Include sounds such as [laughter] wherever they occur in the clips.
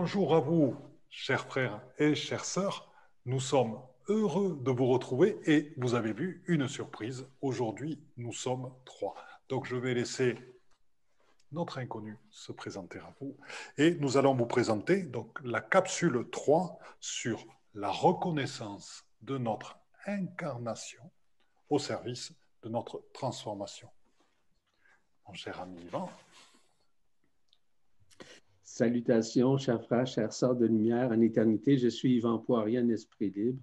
Bonjour à vous, chers frères et chères sœurs. Nous sommes heureux de vous retrouver et vous avez vu une surprise. Aujourd'hui, nous sommes trois. Donc, je vais laisser notre inconnu se présenter à vous et nous allons vous présenter donc la capsule 3 sur la reconnaissance de notre incarnation au service de notre transformation. Mon cher ami Yvan, Salutations, chers frères, chères sœurs de lumière en éternité. Je suis Yvan Poirier, un esprit libre.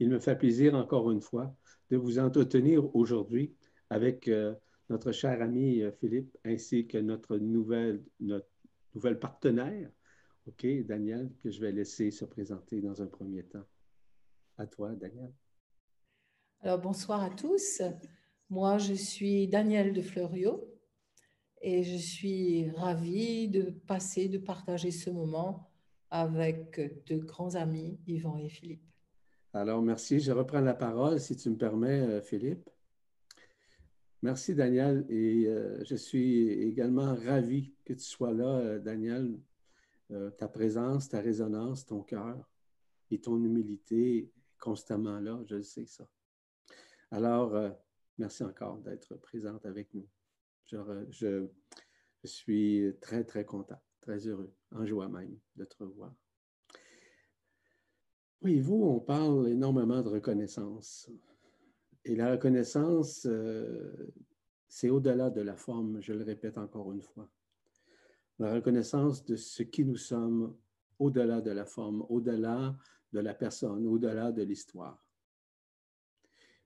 Il me fait plaisir encore une fois de vous entretenir aujourd'hui avec euh, notre cher ami euh, Philippe ainsi que notre nouvelle, notre nouvelle partenaire, OK, Daniel, que je vais laisser se présenter dans un premier temps. À toi, Daniel. Alors, bonsoir à tous. Moi, je suis Daniel de Fleurio. Et je suis ravie de passer, de partager ce moment avec de grands amis, Yvan et Philippe. Alors, merci. Je reprends la parole, si tu me permets, euh, Philippe. Merci, Daniel. Et euh, je suis également ravi que tu sois là, euh, Daniel. ta présence, ta résonance, ton cœur et ton humilité constamment là, je sais ça. Alors, merci encore d'être présente avec nous. Je, suis très, très content, très heureux, en joie même de te revoir. Oui, vous, on parle énormément de reconnaissance. Et la reconnaissance, euh, c'est au-delà de la forme, je le répète encore une fois. La reconnaissance de ce qui nous sommes au-delà de la forme, au-delà de la personne, au-delà de l'histoire.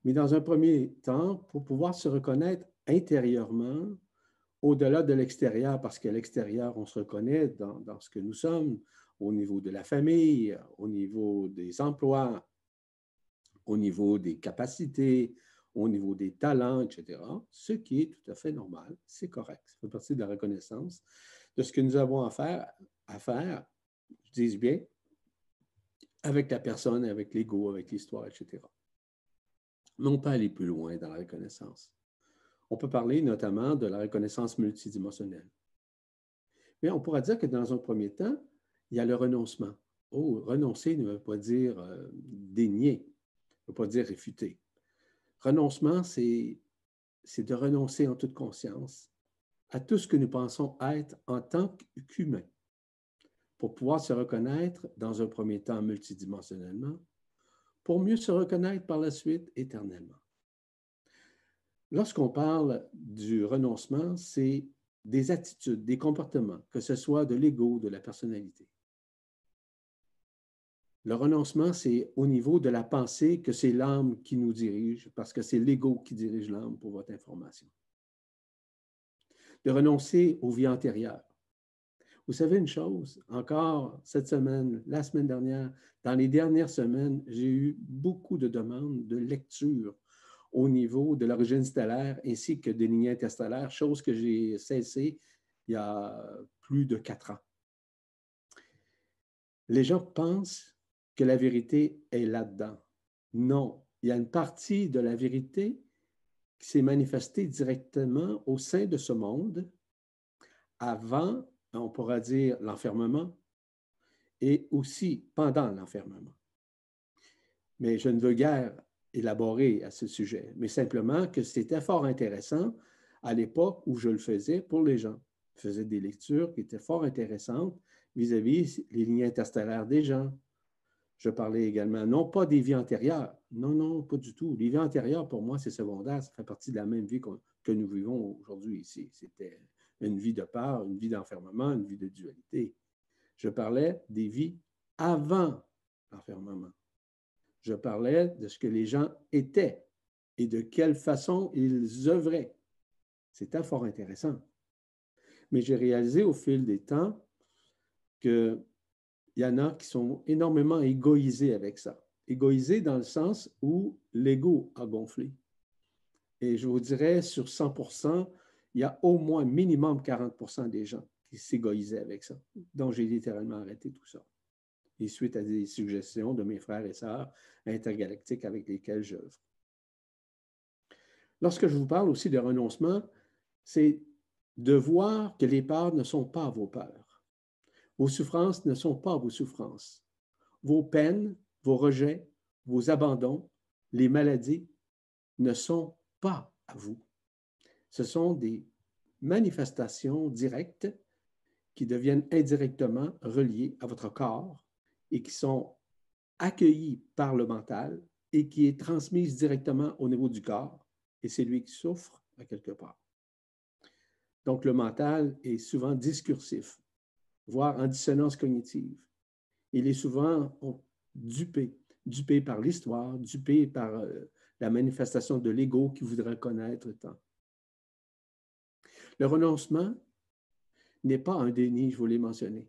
Mais dans un premier temps, pour pouvoir se reconnaître intérieurement, au-delà de l'extérieur, parce qu'à l'extérieur, on se reconnaît dans, ce que nous sommes, au niveau de la famille, au niveau des emplois, au niveau des capacités, au niveau des talents, etc., ce qui est tout à fait normal, c'est correct. Ça fait partie de la reconnaissance de ce que nous avons à faire, à faire je dis bien, avec la personne, avec l'ego, avec l'histoire, etc. Mais on peut aller plus loin dans la reconnaissance. On peut parler notamment de la reconnaissance multidimensionnelle. Mais on pourra dire que dans un premier temps, il y a le renoncement. Oh, renoncer ne veut pas dire euh, dénier, ne veut pas dire réfuter. Renoncement, c'est de renoncer en toute conscience à tout ce que nous pensons être en tant qu'humain pour pouvoir se reconnaître dans un premier temps multidimensionnellement, pour mieux se reconnaître par la suite éternellement. Lorsqu'on parle du renoncement, c'est des attitudes, des comportements, que ce soit de l'ego, de la personnalité. Le renoncement, c'est au niveau de la pensée que c'est l'âme qui nous dirige, parce que c'est l'ego qui dirige l'âme pour votre information. De renoncer aux vies antérieures. Vous savez une chose, encore cette semaine, la semaine dernière, dans les dernières semaines, j'ai eu beaucoup de demandes de lecture au niveau de l'origine stellaire ainsi que des lignées interstellaires, chose que j'ai cessé il y a plus de quatre ans. Les gens pensent que la vérité est là-dedans. Non, il y a une partie de la vérité qui s'est manifestée directement au sein de ce monde avant, on pourra dire, l'enfermement et aussi pendant l'enfermement. Mais je ne veux guère élaboré à ce sujet, mais simplement que c'était fort intéressant à l'époque où je le faisais pour les gens. Je faisais des lectures qui étaient fort intéressantes vis-à-vis les lignes interstellaires des gens. Je parlais également, non pas des vies antérieures, non, non, pas du tout. Les vies antérieures, pour moi, c'est secondaire, ça fait partie de la même vie que nous vivons aujourd'hui ici. C'était une vie de part, une vie d'enfermement, une vie de dualité. Je parlais des vies avant l'enfermement je parlais de ce que les gens étaient et de quelle façon ils œuvraient. C'était fort intéressant. Mais j'ai réalisé au fil des temps qu'il y en a qui sont énormément égoïsés avec ça. Égoïsés dans le sens où l'ego a gonflé. Et je vous dirais, sur 100% il y a au moins minimum 40% des gens qui s'égoïsaient avec ça. Donc, j'ai littéralement arrêté tout ça et suite à des suggestions de mes frères et sœurs intergalactiques avec lesquels j'œuvre. Lorsque je vous parle aussi de renoncement, c'est de voir que les peurs ne sont pas vos peurs. Vos souffrances ne sont pas vos souffrances. Vos peines, vos rejets, vos abandons, les maladies ne sont pas à vous. Ce sont des manifestations directes qui deviennent indirectement reliées à votre corps et qui sont accueillies par le mental et qui est transmise directement au niveau du corps, et c'est lui qui souffre à quelque part. Donc, le mental est souvent discursif, voire en dissonance cognitive. Il est souvent dupé, dupé par l'histoire, dupé par euh, la manifestation de l'ego qui voudrait connaître tant. Le renoncement n'est pas un déni, je vous l'ai mentionné,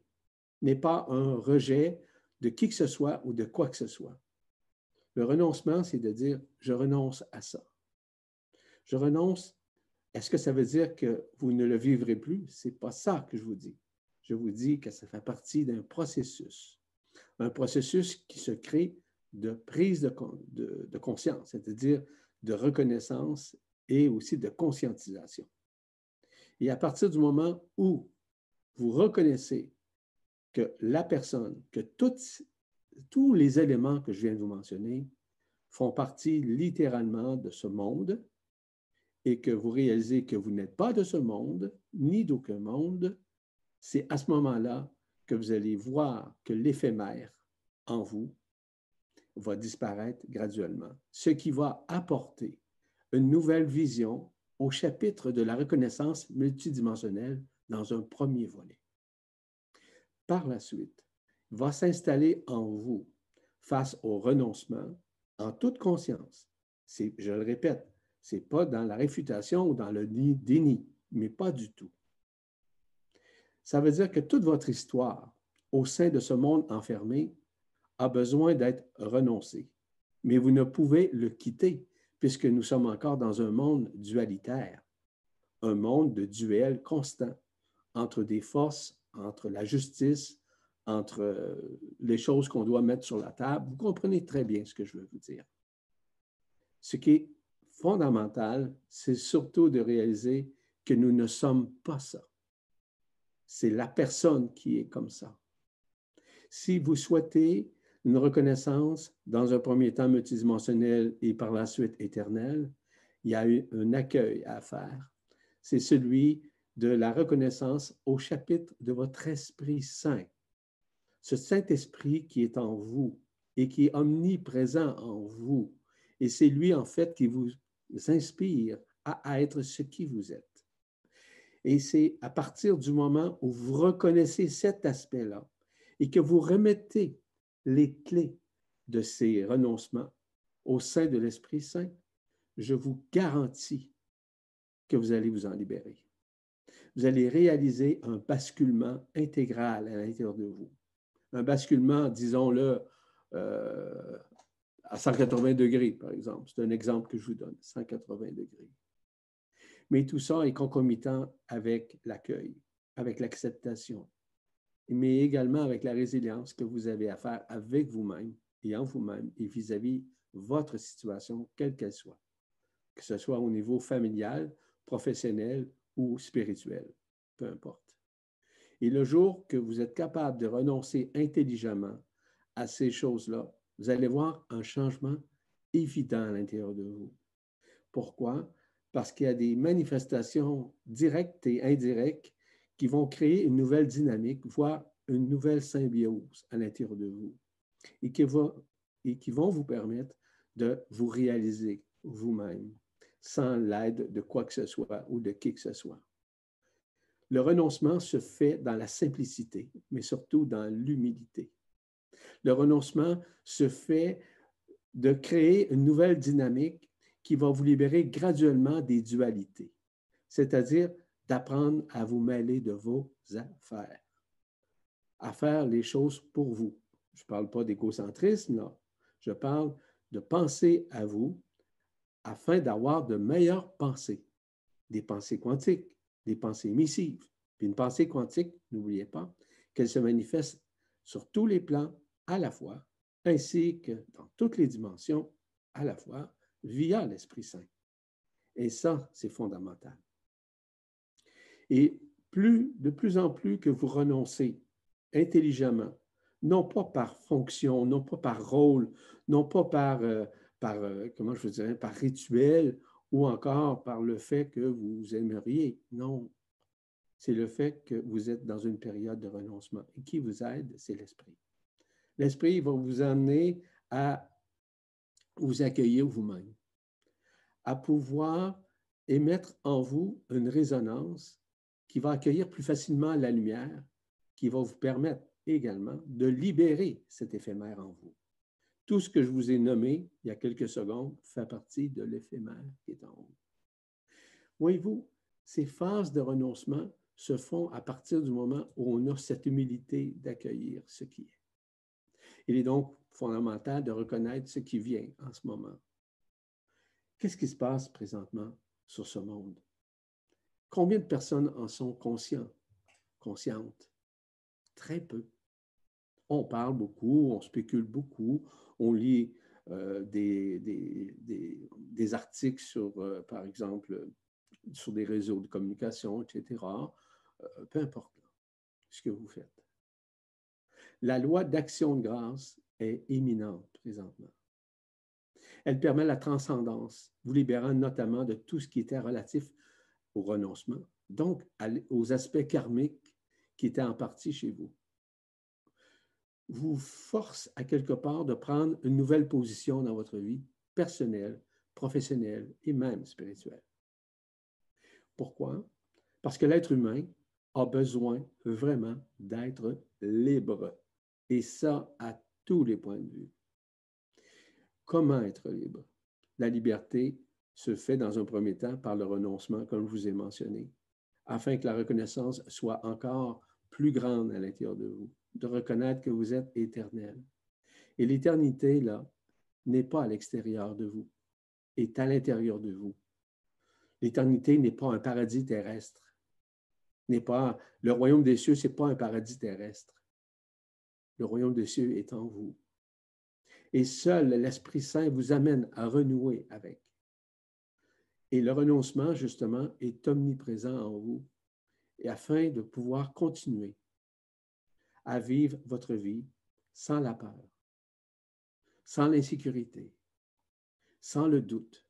n'est pas un rejet de qui que ce soit ou de quoi que ce soit. Le renoncement, c'est de dire, je renonce à ça. Je renonce. Est-ce que ça veut dire que vous ne le vivrez plus? Ce n'est pas ça que je vous dis. Je vous dis que ça fait partie d'un processus. Un processus qui se crée de prise de, de conscience, c'est-à-dire de reconnaissance et aussi de conscientisation. Et à partir du moment où vous reconnaissez que la personne, que tous les éléments que je viens de vous mentionner font partie littéralement de ce monde et que vous réalisez que vous n'êtes pas de ce monde, ni d'aucun monde, c'est à ce moment-là que vous allez voir que l'éphémère en vous va disparaître graduellement, ce qui va apporter une nouvelle vision au chapitre de la reconnaissance multidimensionnelle dans un premier volet. Par la suite, va s'installer en vous face au renoncement en toute conscience. Je le répète, ce n'est pas dans la réfutation ou dans le déni, mais pas du tout. Ça veut dire que toute votre histoire au sein de ce monde enfermé a besoin d'être renoncée, mais vous ne pouvez le quitter puisque nous sommes encore dans un monde dualitaire, un monde de duel constant entre des forces, entre la justice, entre euh, les choses qu'on doit mettre sur la table. Vous comprenez très bien ce que je veux vous dire. Ce qui est fondamental, c'est surtout de réaliser que nous ne sommes pas ça. C'est la personne qui est comme ça. Si vous souhaitez une reconnaissance dans un premier temps multidimensionnel et par la suite éternelle, il y a un accueil à faire. C'est celui de la reconnaissance au chapitre de votre Esprit Saint. Ce Saint-Esprit qui est en vous et qui est omniprésent en vous. Et c'est lui, en fait, qui vous inspire à être ce qui vous êtes. Et c'est à partir du moment où vous reconnaissez cet aspect-là et que vous remettez les clés de ces renoncements au sein de l'Esprit Saint, je vous garantis que vous allez vous en libérer. Vous allez réaliser un basculement intégral à l'intérieur de vous. Un basculement, disons-le, euh, à 180 degrés, par exemple. C'est un exemple que je vous donne, 180 degrés. Mais tout ça est concomitant avec l'accueil, avec l'acceptation, mais également avec la résilience que vous avez à faire avec vous-même et en vous-même et vis-à-vis votre situation, quelle qu'elle soit, que ce soit au niveau familial, professionnel ou spirituel, peu importe. Et le jour que vous êtes capable de renoncer intelligemment à ces choses-là, vous allez voir un changement évident à l'intérieur de vous. Pourquoi? Parce qu'il y a des manifestations directes et indirectes qui vont créer une nouvelle dynamique, voire une nouvelle symbiose à l'intérieur de vous et qui, et qui vont vous permettre de vous réaliser vous-même sans l'aide de quoi que ce soit ou de qui que ce soit. Le renoncement se fait dans la simplicité, mais surtout dans l'humilité. Le renoncement se fait de créer une nouvelle dynamique qui va vous libérer graduellement des dualités, c'est-à-dire d'apprendre à vous mêler de vos affaires, à faire les choses pour vous. Je ne parle pas d'égocentrisme, là. Je parle de penser à vous afin d'avoir de meilleures pensées, des pensées quantiques, des pensées missives. Puis une pensée quantique, n'oubliez pas qu'elle se manifeste sur tous les plans à la fois, ainsi que dans toutes les dimensions à la fois, via l'Esprit Saint. Et ça, c'est fondamental. Et plus, de plus en plus que vous renoncez intelligemment, non pas par fonction, non pas par rôle, non pas par, euh, par euh, comment je dirais, par rituel ou encore par le fait que vous aimeriez. Non, c'est le fait que vous êtes dans une période de renoncement. Et qui vous aide, c'est l'esprit. L'esprit va vous amener à vous accueillir vous-même, à pouvoir émettre en vous une résonance qui va accueillir plus facilement la lumière, qui va vous permettre également de libérer cet éphémère en vous. Tout ce que je vous ai nommé il y a quelques secondes fait partie de l'éphémère qui est en vous. Voyez-vous, ces phases de renoncement se font à partir du moment où on a cette humilité d'accueillir ce qui est. Il est donc fondamental de reconnaître ce qui vient en ce moment. Qu'est-ce qui se passe présentement sur ce monde? Combien de personnes en sont conscients, conscientes? Très peu. On parle beaucoup, on spécule beaucoup, on lit euh, des, articles sur, euh, par exemple, sur des réseaux de communication, etc. Euh, peu importe ce que vous faites. La loi d'action de grâce est imminente présentement. Elle permet la transcendance, vous libérant notamment de tout ce qui était relatif au renoncement, donc aux aspects karmiques qui étaient en partie chez vous. Vous force à quelque part de prendre une nouvelle position dans votre vie personnelle, professionnelle et même spirituelle. Pourquoi? Parce que l'être humain a besoin vraiment d'être libre. Et ça, à tous les points de vue. Comment être libre? La liberté se fait dans un premier temps par le renoncement, comme je vous ai mentionné, afin que la reconnaissance soit encore plus grande à l'intérieur de vous, de reconnaître que vous êtes éternel. Et l'éternité, là, n'est pas à l'extérieur de vous, est à l'intérieur de vous. L'éternité n'est pas un paradis terrestre, n'est pas le royaume des cieux, c'est pas un paradis terrestre. Le royaume des cieux est en vous. Et seul l'Esprit Saint vous amène à renouer avec. Et le renoncement, justement, est omniprésent en vous, et afin de pouvoir continuer à vivre votre vie sans la peur, sans l'insécurité, sans le doute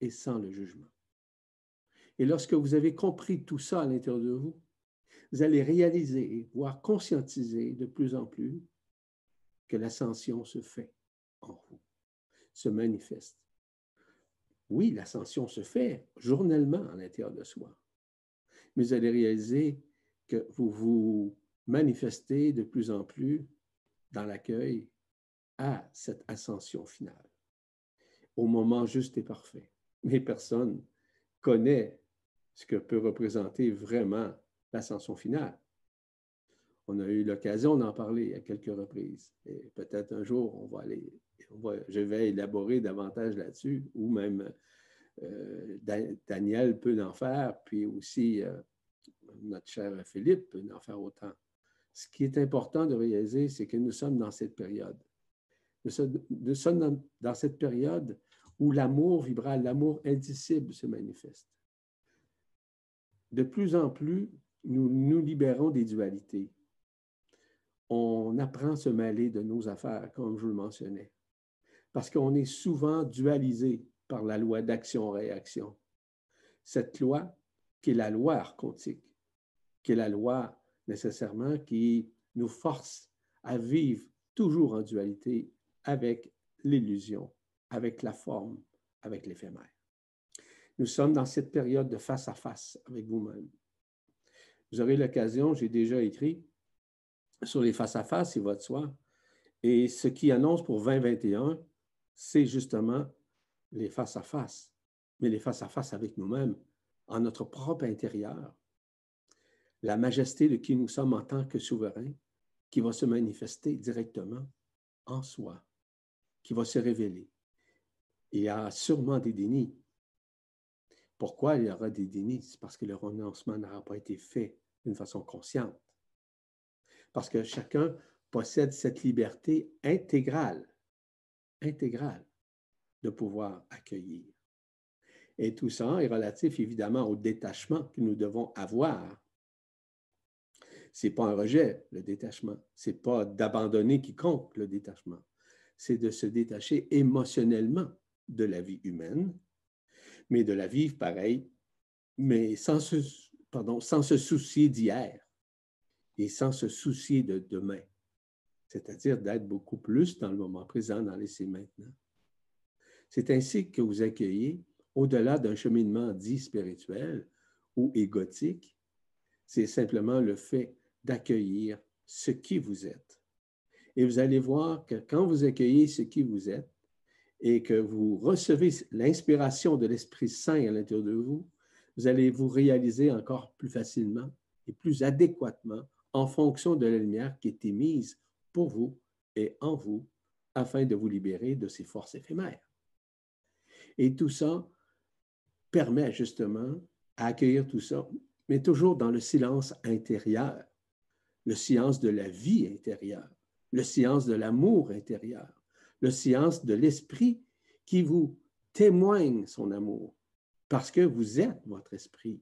et sans le jugement. Et lorsque vous avez compris tout ça à l'intérieur de vous, vous allez réaliser, voire conscientiser de plus en plus que l'ascension se fait en vous, se manifeste. Oui, l'ascension se fait journellement à l'intérieur de soi, mais vous allez réaliser que vous vous manifestez de plus en plus dans l'accueil à cette ascension finale, au moment juste et parfait. Mais personne connaît ce que peut représenter vraiment l'ascension finale. On a eu l'occasion d'en parler à quelques reprises. Et peut-être un jour, on va aller, je vais élaborer davantage là-dessus, ou même euh, Daniel peut en faire, puis aussi euh, notre cher Philippe peut en faire autant. Ce qui est important de réaliser, c'est que nous sommes dans cette période. Nous sommes, dans, cette période où l'amour vibral, l'amour indicible se manifeste. De plus en plus, nous nous libérons des dualités. On apprend à se mêler de nos affaires, comme je le mentionnais, parce qu'on est souvent dualisé par la loi d'action-réaction. Cette loi, qui est la loi archontique, qui est la loi nécessairement qui nous force à vivre toujours en dualité avec l'illusion, avec la forme, avec l'éphémère. Nous sommes dans cette période de face à face avec vous-même. Vous aurez l'occasion, j'ai déjà écrit sur les face-à-face, c'est votre soi. Et ce qui annonce pour 2021, c'est justement les face-à-face, mais les face-à-face avec nous-mêmes, en notre propre intérieur. La majesté de qui nous sommes en tant que souverains, qui va se manifester directement en soi, qui va se révéler. Il y a sûrement des dénis. Pourquoi il y aura des dénis? C'est parce que le renoncement n'aura pas été fait d'une façon consciente. Parce que chacun possède cette liberté intégrale, intégrale de pouvoir accueillir. Et tout ça est relatif évidemment au détachement que nous devons avoir. C'est pas un rejet, le détachement. C'est pas d'abandonner quiconque, le détachement. C'est de se détacher émotionnellement de la vie humaine, mais de la vivre pareil, mais sans se, pardon, sans se soucier d'hier et sans se soucier de demain. C'est-à-dire d'être beaucoup plus dans le moment présent, dans laisser maintenant. C'est ainsi que vous accueillez, au-delà d'un cheminement dit spirituel ou égotique, c'est simplement le fait d'accueillir ce qui vous êtes. Et vous allez voir que quand vous accueillez ce qui vous êtes et que vous recevez l'inspiration de l'Esprit Saint à l'intérieur de vous, vous allez vous réaliser encore plus facilement et plus adéquatement en fonction de la lumière qui est émise pour vous et en vous afin de vous libérer de ces forces éphémères. Et tout ça permet justement à accueillir tout ça, mais toujours dans le silence intérieur, le silence de la vie intérieure, le silence de l'amour intérieur, le silence de l'esprit qui vous témoigne son amour, parce que vous êtes votre esprit.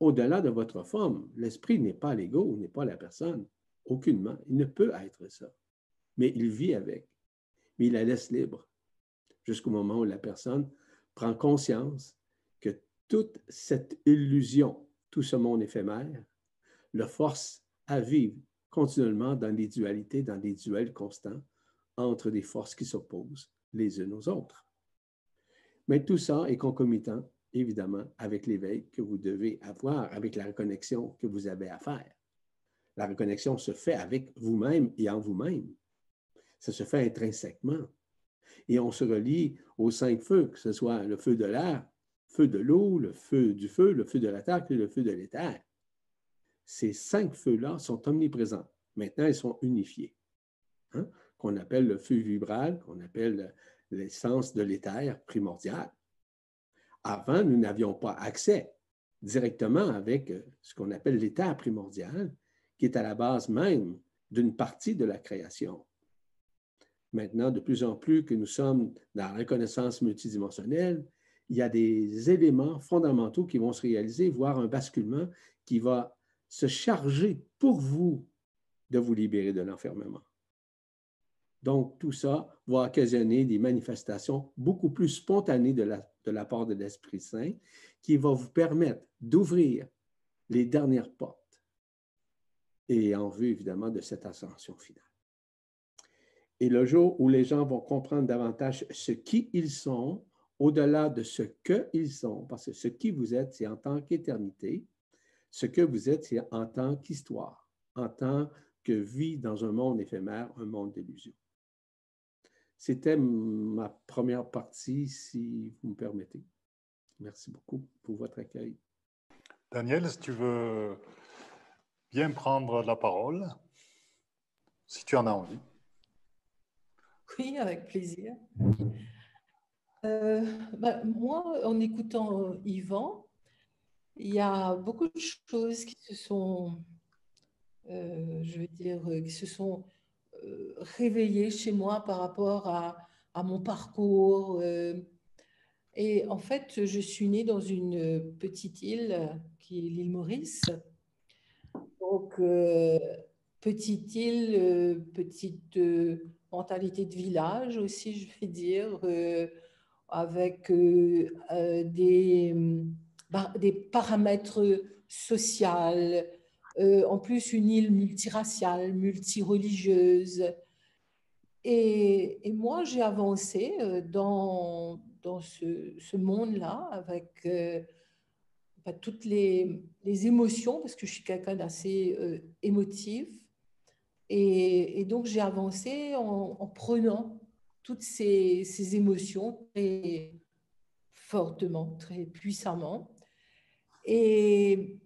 Au-delà de votre forme, l'esprit n'est pas l'ego, n'est pas la personne, aucunement. Il ne peut être ça. Mais il vit avec, mais il la laisse libre jusqu'au moment où la personne prend conscience que toute cette illusion, tout ce monde éphémère, le force à vivre continuellement dans des dualités, dans des duels constants entre des forces qui s'opposent les unes aux autres. Mais tout ça est concomitant, évidemment, avec l'éveil que vous devez avoir, avec la reconnexion que vous avez à faire. La reconnexion se fait avec vous-même et en vous-même. Ça se fait intrinsèquement. Et on se relie aux cinq feux, que ce soit le feu de l'air, feu de l'eau, le feu du feu, le feu de la terre et le feu de l'éther. Ces cinq feux-là sont omniprésents. Maintenant, ils sont unifiés, hein, qu'on appelle le feu vibral, qu'on appelle l'essence de l'éther primordial. Avant, nous n'avions pas accès directement avec euh, ce qu'on appelle l'éther primordial, qui est à la base même d'une partie de la création. Maintenant, de plus en plus que nous sommes dans la reconnaissance multidimensionnelle, il y a des éléments fondamentaux qui vont se réaliser, voire un basculement qui va se charger pour vous de vous libérer de l'enfermement. Donc, tout ça va occasionner des manifestations beaucoup plus spontanées de la, part de l'Esprit Saint qui va vous permettre d'ouvrir les dernières portes et en vue, évidemment, de cette ascension finale. Et le jour où les gens vont comprendre davantage ce qui ils sont, au-delà de ce qu'ils sont, parce que ce qui vous êtes, c'est en tant qu'éternité, ce que vous êtes, c'est en tant qu'histoire, en tant que vie dans un monde éphémère, un monde d'illusions. C'était ma première partie, si vous me permettez. Merci beaucoup pour votre accueil. Daniel, si tu veux bien prendre la parole, si tu en as envie. Oui, avec plaisir. Euh, bah, moi, en écoutant Yvan, il y a beaucoup de choses qui se sont, euh, je veux dire, qui se sont euh, réveillées chez moi par rapport à, mon parcours. et en fait, je suis née dans une petite île qui est l'île Maurice. Donc, petite île, petite mentalité de village aussi, je vais dire, euh, avec euh, euh, des, des paramètres sociaux, en plus une île multiraciale, multireligieuse. Et, moi, j'ai avancé dans, dans ce, monde-là avec bah, toutes les, les, émotions, parce que je suis quelqu'un d'assez émotif et, donc, j'ai avancé en, prenant toutes ces, émotions très fortement, très puissamment. Et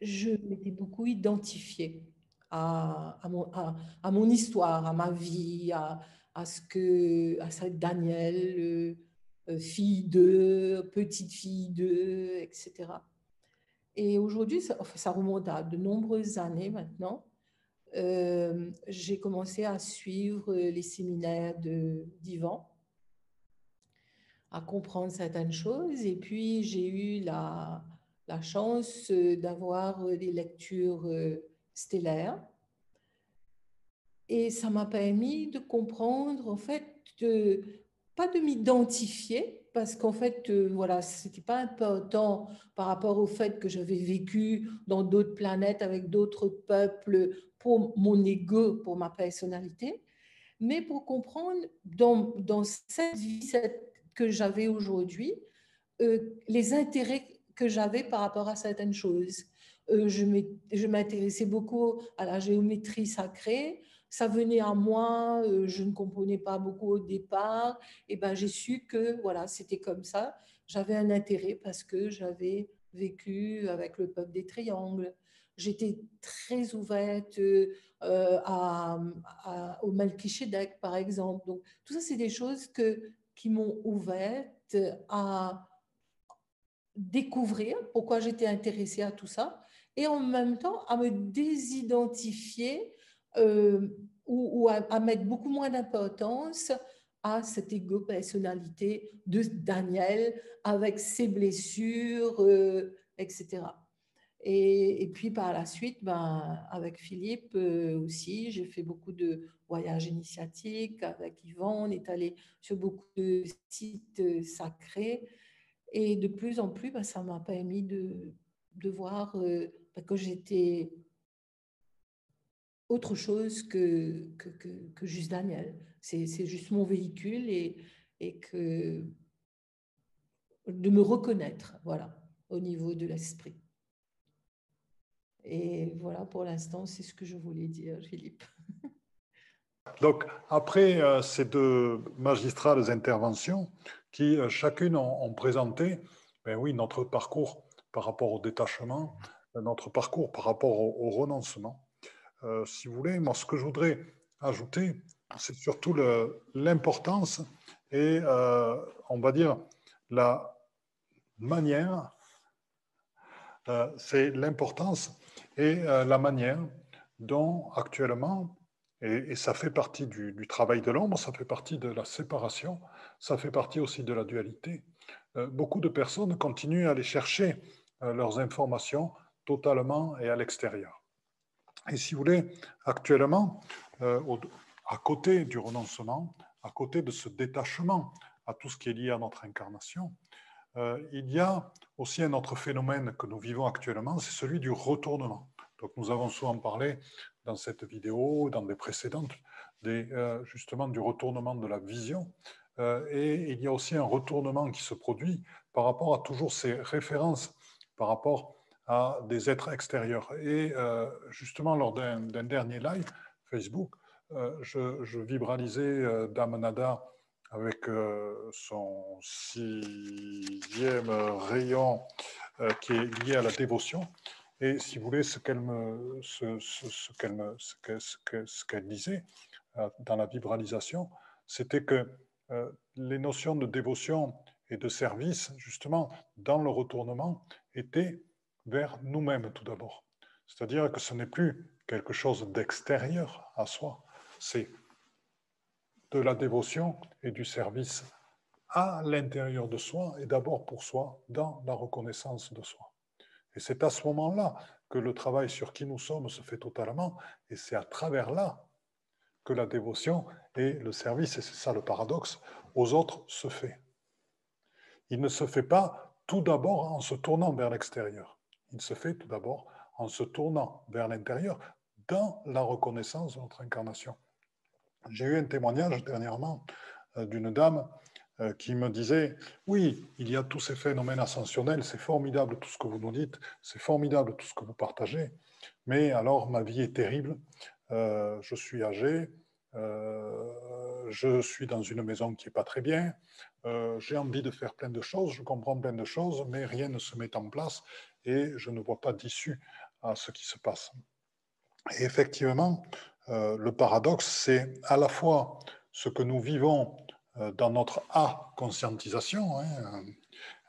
je m'étais beaucoup identifiée à, mon, histoire, à ma vie, à, ce que à cette Daniel, euh, fille de, petite fille de, etc. Et aujourd'hui, ça, remonte à de nombreuses années maintenant. Euh, j'ai commencé à suivre les séminaires d'Ivan, à comprendre certaines choses. Et puis, j'ai eu la, chance d'avoir des lectures stellaires. Et ça m'a permis de comprendre, en fait, pas de m'identifier, parce qu'en fait, euh, voilà, c'était pas important par rapport au fait que j'avais vécu dans d'autres planètes avec d'autres peuples pour mon ego, pour ma personnalité, mais pour comprendre dans, dans cette vie que j'avais aujourd'hui, euh, les intérêts que j'avais par rapport à certaines choses. Euh, je m'intéressais beaucoup à la géométrie sacrée, ça venait à moi, euh, je ne comprenais pas beaucoup au départ, et ben j'ai su que voilà, c'était comme ça. J'avais un intérêt parce que j'avais vécu avec le peuple des triangles. J'étais très ouverte euh, à, au Melchizedek, par exemple. Donc, tout ça, c'est des choses que, qui m'ont ouverte à découvrir pourquoi j'étais intéressée à tout ça et en même temps à me désidentifier euh, ou, à, mettre beaucoup moins d'importance à cette égo-personnalité de Daniel avec ses blessures, euh, etc. Et, puis par la suite, ben, avec Philippe euh, aussi, j'ai fait beaucoup de voyages initiatiques. Avec Yvan, on est allé sur beaucoup de sites sacrés. Et de plus en plus, ben, ça m'a permis de, voir ben, que j'étais autre chose que, que, que, juste Daniel. C'est juste mon véhicule et, et que de me reconnaître, voilà, au niveau de l'esprit. Et voilà, pour l'instant, c'est ce que je voulais dire, Philippe. Donc, après euh, ces deux magistrales interventions, qui euh, chacune ont, présenté, ben oui, notre parcours par rapport au détachement, notre parcours par rapport au renoncement, euh, si vous voulez. Moi, ce que je voudrais ajouter, c'est surtout l'importance et, euh, on va dire, la manière, euh, c'est l'importance et la manière dont actuellement, et, ça fait partie du, travail de l'ombre, ça fait partie de la séparation, ça fait partie aussi de la dualité. beaucoup de personnes continuent à aller chercher leurs informations totalement et à l'extérieur. Et si vous voulez, actuellement, euh, à côté du renoncement, à côté de ce détachement à tout ce qui est lié à notre incarnation, euh, il y a aussi un autre phénomène que nous vivons actuellement, c'est celui du retournement. Donc nous avons souvent parlé dans cette vidéo, dans des précédentes, euh, justement du retournement de la vision. et il y a aussi un retournement qui se produit par rapport à toujours ces références, par rapport à des êtres extérieurs. Et euh, justement, lors d'un dernier live Facebook, euh, je, vibralisais euh, Damanada avec son sixième rayon qui est lié à la dévotion. Et si vous voulez, ce qu'elle ce, ce, qu'elle me, ce qu'elle disait dans la vibralisation, c'était que les notions de dévotion et de service, justement, dans le retournement, étaient vers nous-mêmes tout d'abord. C'est-à-dire que ce n'est plus quelque chose d'extérieur à soi, c'est de la dévotion et du service à l'intérieur de soi et d'abord pour soi dans la reconnaissance de soi. Et c'est à ce moment-là que le travail sur qui nous sommes se fait totalement et c'est à travers là que la dévotion et le service, et c'est ça le paradoxe, aux autres se fait. Il ne se fait pas tout d'abord en se tournant vers l'extérieur il se fait tout d'abord en se tournant vers l'intérieur dans la reconnaissance de notre incarnation. J'ai eu un témoignage dernièrement euh, d'une dame euh, qui me disait, oui, il y a tous ces phénomènes ascensionnels, c'est formidable tout ce que vous nous dites, c'est formidable tout ce que vous partagez, mais alors ma vie est terrible, euh, je suis âgé, je suis dans une maison qui n'est pas très bien, j'ai envie de faire plein de choses, je comprends plein de choses, mais rien ne se met en place et je ne vois pas d'issue à ce qui se passe. Et effectivement, euh, le paradoxe, c'est à la fois ce que nous vivons euh, dans notre A-conscientisation, hein,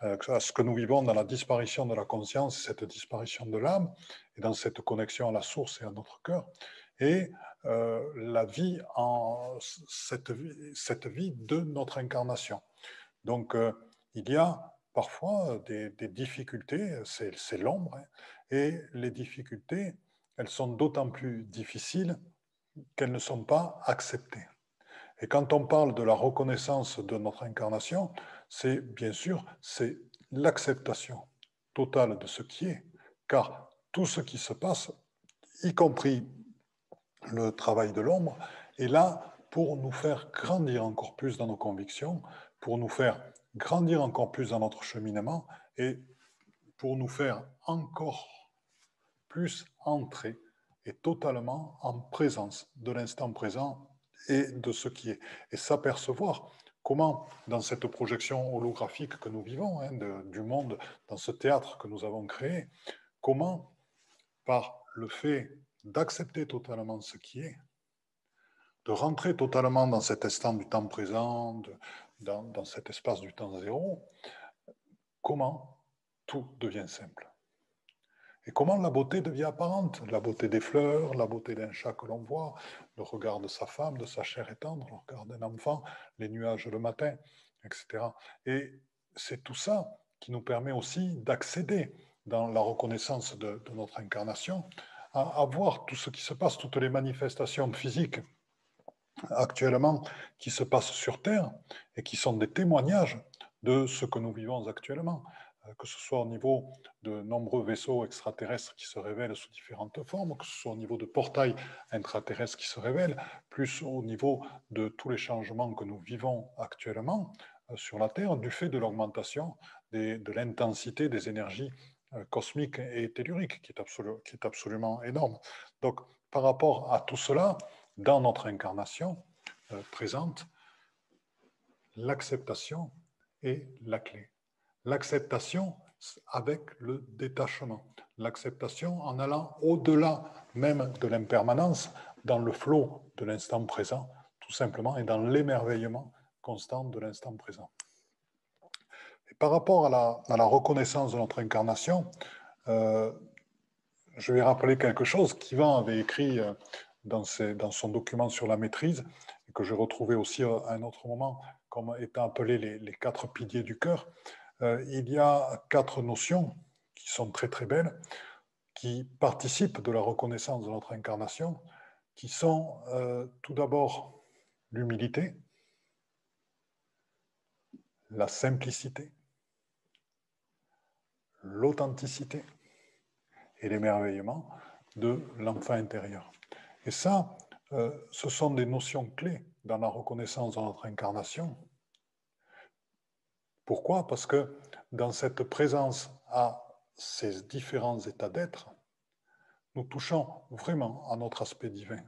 euh, ce que nous vivons dans la disparition de la conscience, cette disparition de l'âme, et dans cette connexion à la source et à notre cœur, et la vie en cette cette vie de notre incarnation. Donc, il y a parfois des, difficultés, c'est l'ombre, hein, et les difficultés, elles sont d'autant plus difficiles qu'elles ne sont pas acceptées. Et quand on parle de la reconnaissance de notre incarnation, c'est bien sûr c'est l'acceptation totale de ce qui est, car tout ce qui se passe, y compris le travail de l'ombre, est là pour nous faire grandir encore plus dans nos convictions, pour nous faire grandir encore plus dans notre cheminement et pour nous faire encore plus entrer et totalement en présence de l'instant présent et de ce qui est. Et s'apercevoir comment, dans cette projection holographique que nous vivons, hein, du monde, dans ce théâtre que nous avons créé, comment, par le fait d'accepter totalement ce qui est, de rentrer totalement dans cet instant du temps présent, dans cet espace du temps zéro, comment tout devient simple. Et comment la beauté devient apparente? La beauté des fleurs, la beauté d'un chat que l'on voit, le regard de sa femme, de sa chair étendre, le regard d'un enfant, les nuages le matin, etc. Et c'est tout ça qui nous permet aussi d'accéder dans la reconnaissance de, notre incarnation, à, à, voir tout ce qui se passe, toutes les manifestations physiques actuellement qui se passent sur Terre et qui sont des témoignages de ce que nous vivons actuellement. Euh, que ce soit au niveau de nombreux vaisseaux extraterrestres qui se révèlent sous différentes formes, que ce soit au niveau de portails intraterrestres qui se révèlent, plus au niveau de tous les changements que nous vivons actuellement euh, sur la Terre du fait de l'augmentation de l'intensité des énergies euh, cosmiques et telluriques, qui est, qui est absolument énorme. Donc, par rapport à tout cela, dans notre incarnation présente, l'acceptation est la clé. L'acceptation avec le détachement. L'acceptation en allant au-delà même de l'impermanence, dans le flot de l'instant présent, tout simplement, et dans l'émerveillement constant de l'instant présent. Et par rapport à la, reconnaissance de notre incarnation, euh, je vais rappeler quelque chose qu'Ivan avait écrit euh, dans, son document sur la maîtrise, et que j'ai retrouvé aussi euh, à un autre moment comme étant appelé les quatre piliers du cœur. Euh, il y a quatre notions qui sont très très belles, qui participent de la reconnaissance de notre incarnation, qui sont euh, tout d'abord l'humilité, la simplicité, l'authenticité et l'émerveillement de l'enfant intérieur. Et ça, euh, ce sont des notions clés dans la reconnaissance de notre incarnation pourquoi? Parce que dans cette présence à ces différents états d'être, nous touchons vraiment à notre aspect divin.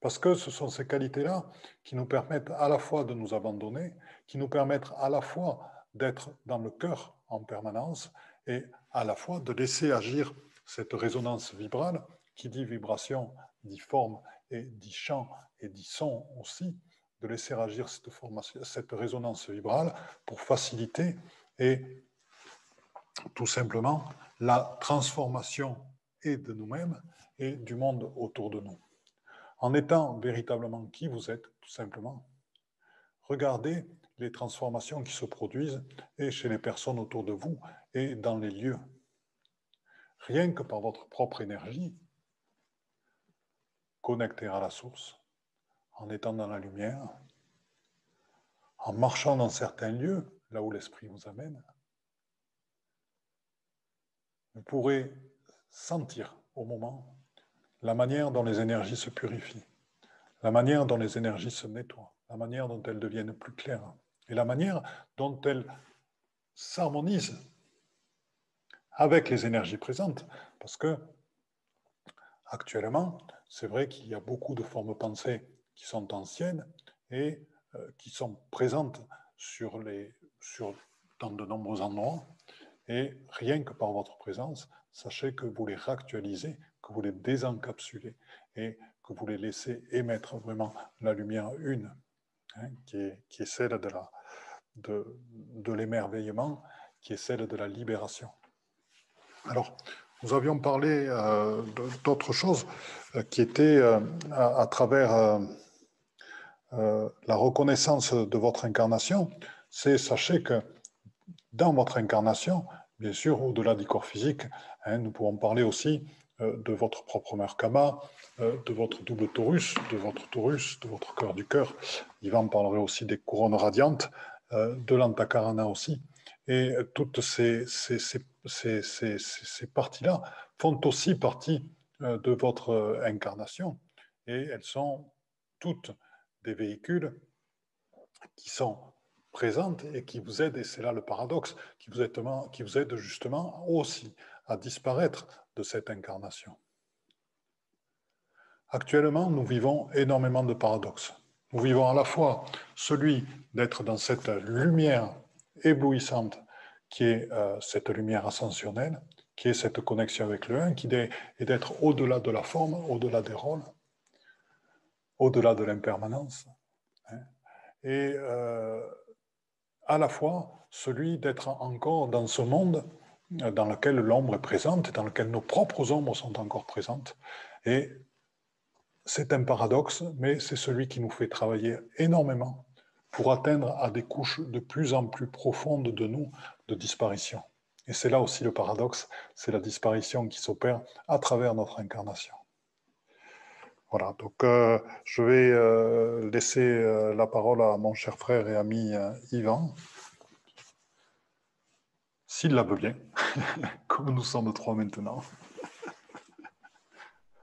Parce que ce sont ces qualités-là qui nous permettent à la fois de nous abandonner, qui nous permettent à la fois d'être dans le cœur en permanence et à la fois de laisser agir cette résonance vibrale qui dit vibration, dit forme et dit chant et dit son aussi, de laisser agir cette, formation, cette résonance vibrale pour faciliter et tout simplement la transformation et de nous-mêmes et du monde autour de nous. En étant véritablement qui vous êtes, tout simplement, regardez les transformations qui se produisent et chez les personnes autour de vous et dans les lieux. Rien que par votre propre énergie, connecter à la source, en étant dans la lumière, en marchant dans certains lieux, là où l'esprit vous amène, vous pourrez sentir au moment la manière dont les énergies se purifient, la manière dont les énergies se nettoient, la manière dont elles deviennent plus claires et la manière dont elles s'harmonisent avec les énergies présentes. Parce que actuellement, c'est vrai qu'il y a beaucoup de formes pensées qui sont anciennes et euh, qui sont présentes sur les, sur, dans de nombreux endroits. Et rien que par votre présence, sachez que vous les réactualisez, que vous les désencapsulez et que vous les laissez émettre vraiment la lumière une, hein, qui, est, qui, est, celle de, la, de, de l'émerveillement, qui est celle de la libération. Alors, nous avions parlé euh, d'autres choses euh, qui étaient à, à, travers euh, la reconnaissance de votre incarnation, c'est sachez que dans votre incarnation, bien sûr, au-delà du corps physique. Hein, nous pouvons parler aussi euh, de votre propre Merkaba, euh, de votre double taurus, de votre taurus, de votre cœur du cœur. Yvan parlerait aussi des couronnes radiantes, euh, de l'antakarana aussi. Et toutes ces, ces, ces, ces parties-là font aussi partie de votre incarnation. Et elles sont toutes des véhicules qui sont présentes et qui vous aident, et c'est là le paradoxe, qui vous, aide, qui vous aide justement aussi à disparaître de cette incarnation. Actuellement, nous vivons énormément de paradoxes. Nous vivons à la fois celui d'être dans cette lumière éblouissante qui est euh, cette lumière ascensionnelle, qui est cette connexion avec le Un, qui est d'être au-delà de la forme, au-delà des rôles, au-delà de l'impermanence. Hein. et euh, à la fois celui d'être encore dans ce monde dans lequel l'ombre est présente et dans lequel nos propres ombres sont encore présentes. Et c'est un paradoxe, mais c'est celui qui nous fait travailler énormément pour atteindre à des couches de plus en plus profondes de nous de disparition. Et c'est là aussi le paradoxe, c'est la disparition qui s'opère à travers notre incarnation. Voilà, donc euh, je vais euh, laisser euh, la parole à mon cher frère et ami Yvan s'il la veut bien, [laughs] comme nous sommes trois maintenant.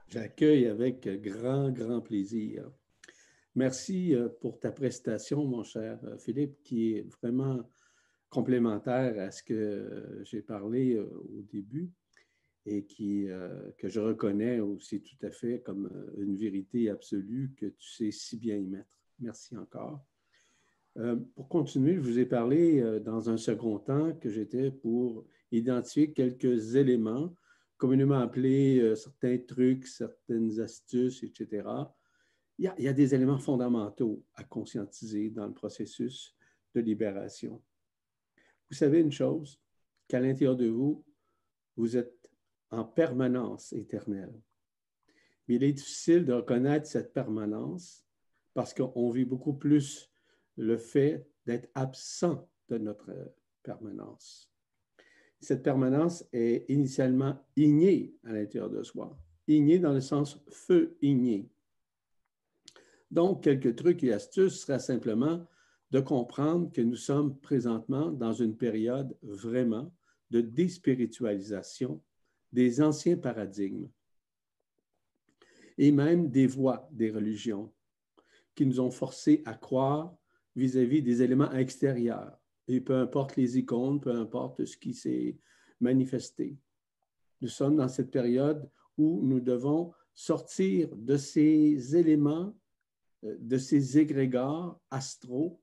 J'accueille avec grand, grand plaisir. Merci pour ta prestation, mon cher Philippe, qui est vraiment complémentaire à ce que j'ai parlé au début et qui, que je reconnais aussi tout à fait comme une vérité absolue que tu sais si bien y mettre. Merci encore. Euh, pour continuer, je vous ai parlé euh, dans un second temps que j'étais pour identifier quelques éléments communément appelés euh, certains trucs, certaines astuces, etc. Il y, a, des éléments fondamentaux à conscientiser dans le processus de libération. Vous savez une chose, qu'à l'intérieur de vous, vous êtes en permanence éternelle. Mais il est difficile de reconnaître cette permanence parce qu'on vit beaucoup plus le fait d'être absent de notre permanence. Cette permanence est initialement ignée à l'intérieur de soi, ignée dans le sens feu igné. Donc, quelques trucs et astuces seraient simplement de comprendre que nous sommes présentement dans une période vraiment de déspiritualisation des anciens paradigmes et même des voies des religions qui nous ont forcés à croire vis-à-vis des éléments extérieurs. Et peu importe les icônes, peu importe ce qui s'est manifesté. Nous sommes dans cette période où nous devons sortir de ces éléments, euh, de ces égrégores astraux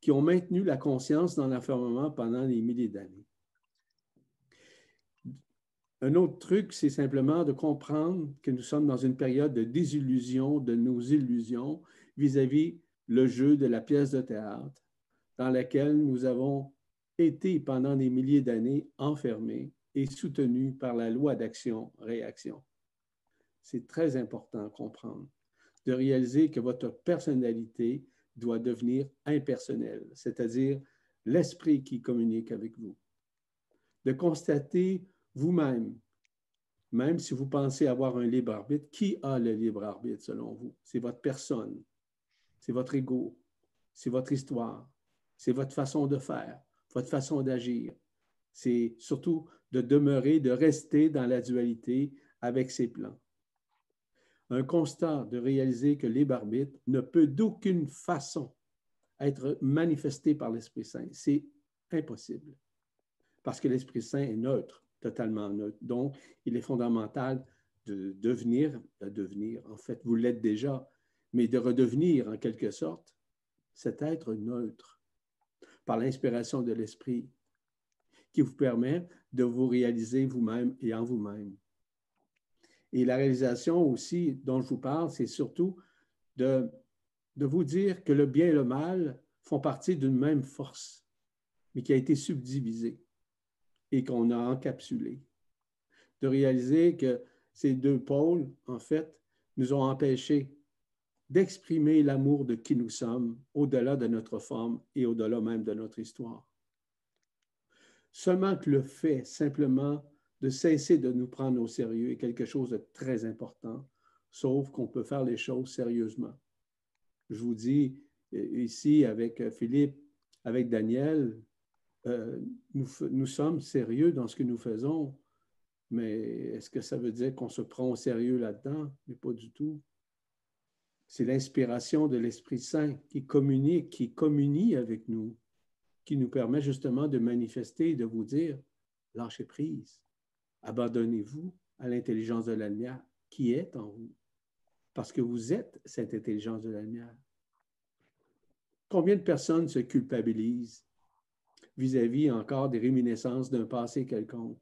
qui ont maintenu la conscience dans l'enfermement pendant des milliers d'années. Un autre truc, c'est simplement de comprendre que nous sommes dans une période de désillusion de nos illusions vis-à-vis le jeu de la pièce de théâtre dans laquelle nous avons été pendant des milliers d'années enfermés et soutenus par la loi d'action-réaction. C'est très important à comprendre, de réaliser que votre personnalité doit devenir impersonnelle, c'est-à-dire l'esprit qui communique avec vous. De constater vous-même, même si vous pensez avoir un libre arbitre, qui a le libre arbitre selon vous? C'est votre personne, c'est votre ego, c'est votre histoire, c'est votre façon de faire, votre façon d'agir. C'est surtout de demeurer, de rester dans la dualité avec ses plans. Un constat de réaliser que l'arbitre ne peut d'aucune façon être manifesté par l'Esprit Saint. C'est impossible. Parce que l'Esprit Saint est neutre, totalement neutre. Donc, il est fondamental de devenir, de devenir, en fait, vous l'êtes déjà, mais de redevenir en quelque sorte cet être neutre par l'inspiration de l'Esprit qui vous permet de vous réaliser vous-même et en vous-même. Et la réalisation aussi dont je vous parle, c'est surtout de, de vous dire que le bien et le mal font partie d'une même force, mais qui a été subdivisée et qu'on a encapsulée. De réaliser que ces deux pôles, en fait, nous ont empêchés d'exprimer l'amour de qui nous sommes au-delà de notre forme et au-delà même de notre histoire. Seulement que le fait simplement de cesser de nous prendre au sérieux est quelque chose de très important, sauf qu'on peut faire les choses sérieusement. Je vous dis euh, ici avec euh, Philippe, avec Daniel, euh, nous, sommes sérieux dans ce que nous faisons, mais est-ce que ça veut dire qu'on se prend au sérieux là-dedans? Mais pas du tout. C'est l'inspiration de l'Esprit Saint qui communique, qui communie avec nous, qui nous permet justement de manifester, de vous dire, lâchez prise, abandonnez-vous à l'intelligence de la lumière qui est en vous, parce que vous êtes cette intelligence de la lumière. Combien de personnes se culpabilisent vis-à-vis encore des réminiscences d'un passé quelconque,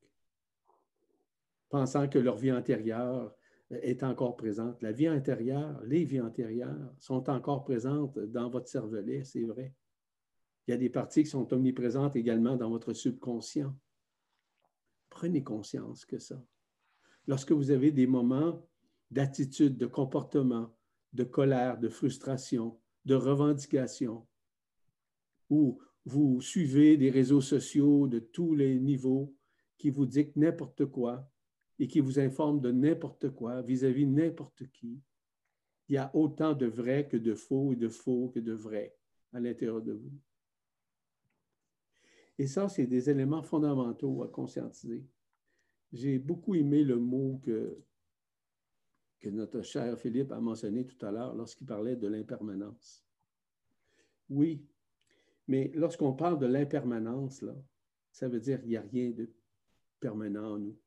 pensant que leur vie antérieure est encore présente. La vie intérieure, les vies antérieures sont encore présentes dans votre cervelet, c'est vrai. Il y a des parties qui sont omniprésentes également dans votre subconscient. Prenez conscience que ça. Lorsque vous avez des moments d'attitude, de comportement, de colère, de frustration, de revendication, où vous suivez des réseaux sociaux de tous les niveaux qui vous dictent n'importe quoi et qui vous informent de n'importe quoi vis-à-vis n'importe qui. Il y a autant de vrai que de faux et de faux que de vrai à l'intérieur de vous. Et ça, c'est des éléments fondamentaux à conscientiser. J'ai beaucoup aimé le mot que, que notre cher Philippe a mentionné tout à l'heure lorsqu'il parlait de l'impermanence. Oui, mais lorsqu'on parle de l'impermanence, là, ça veut dire qu'il n'y a rien de permanent en nous.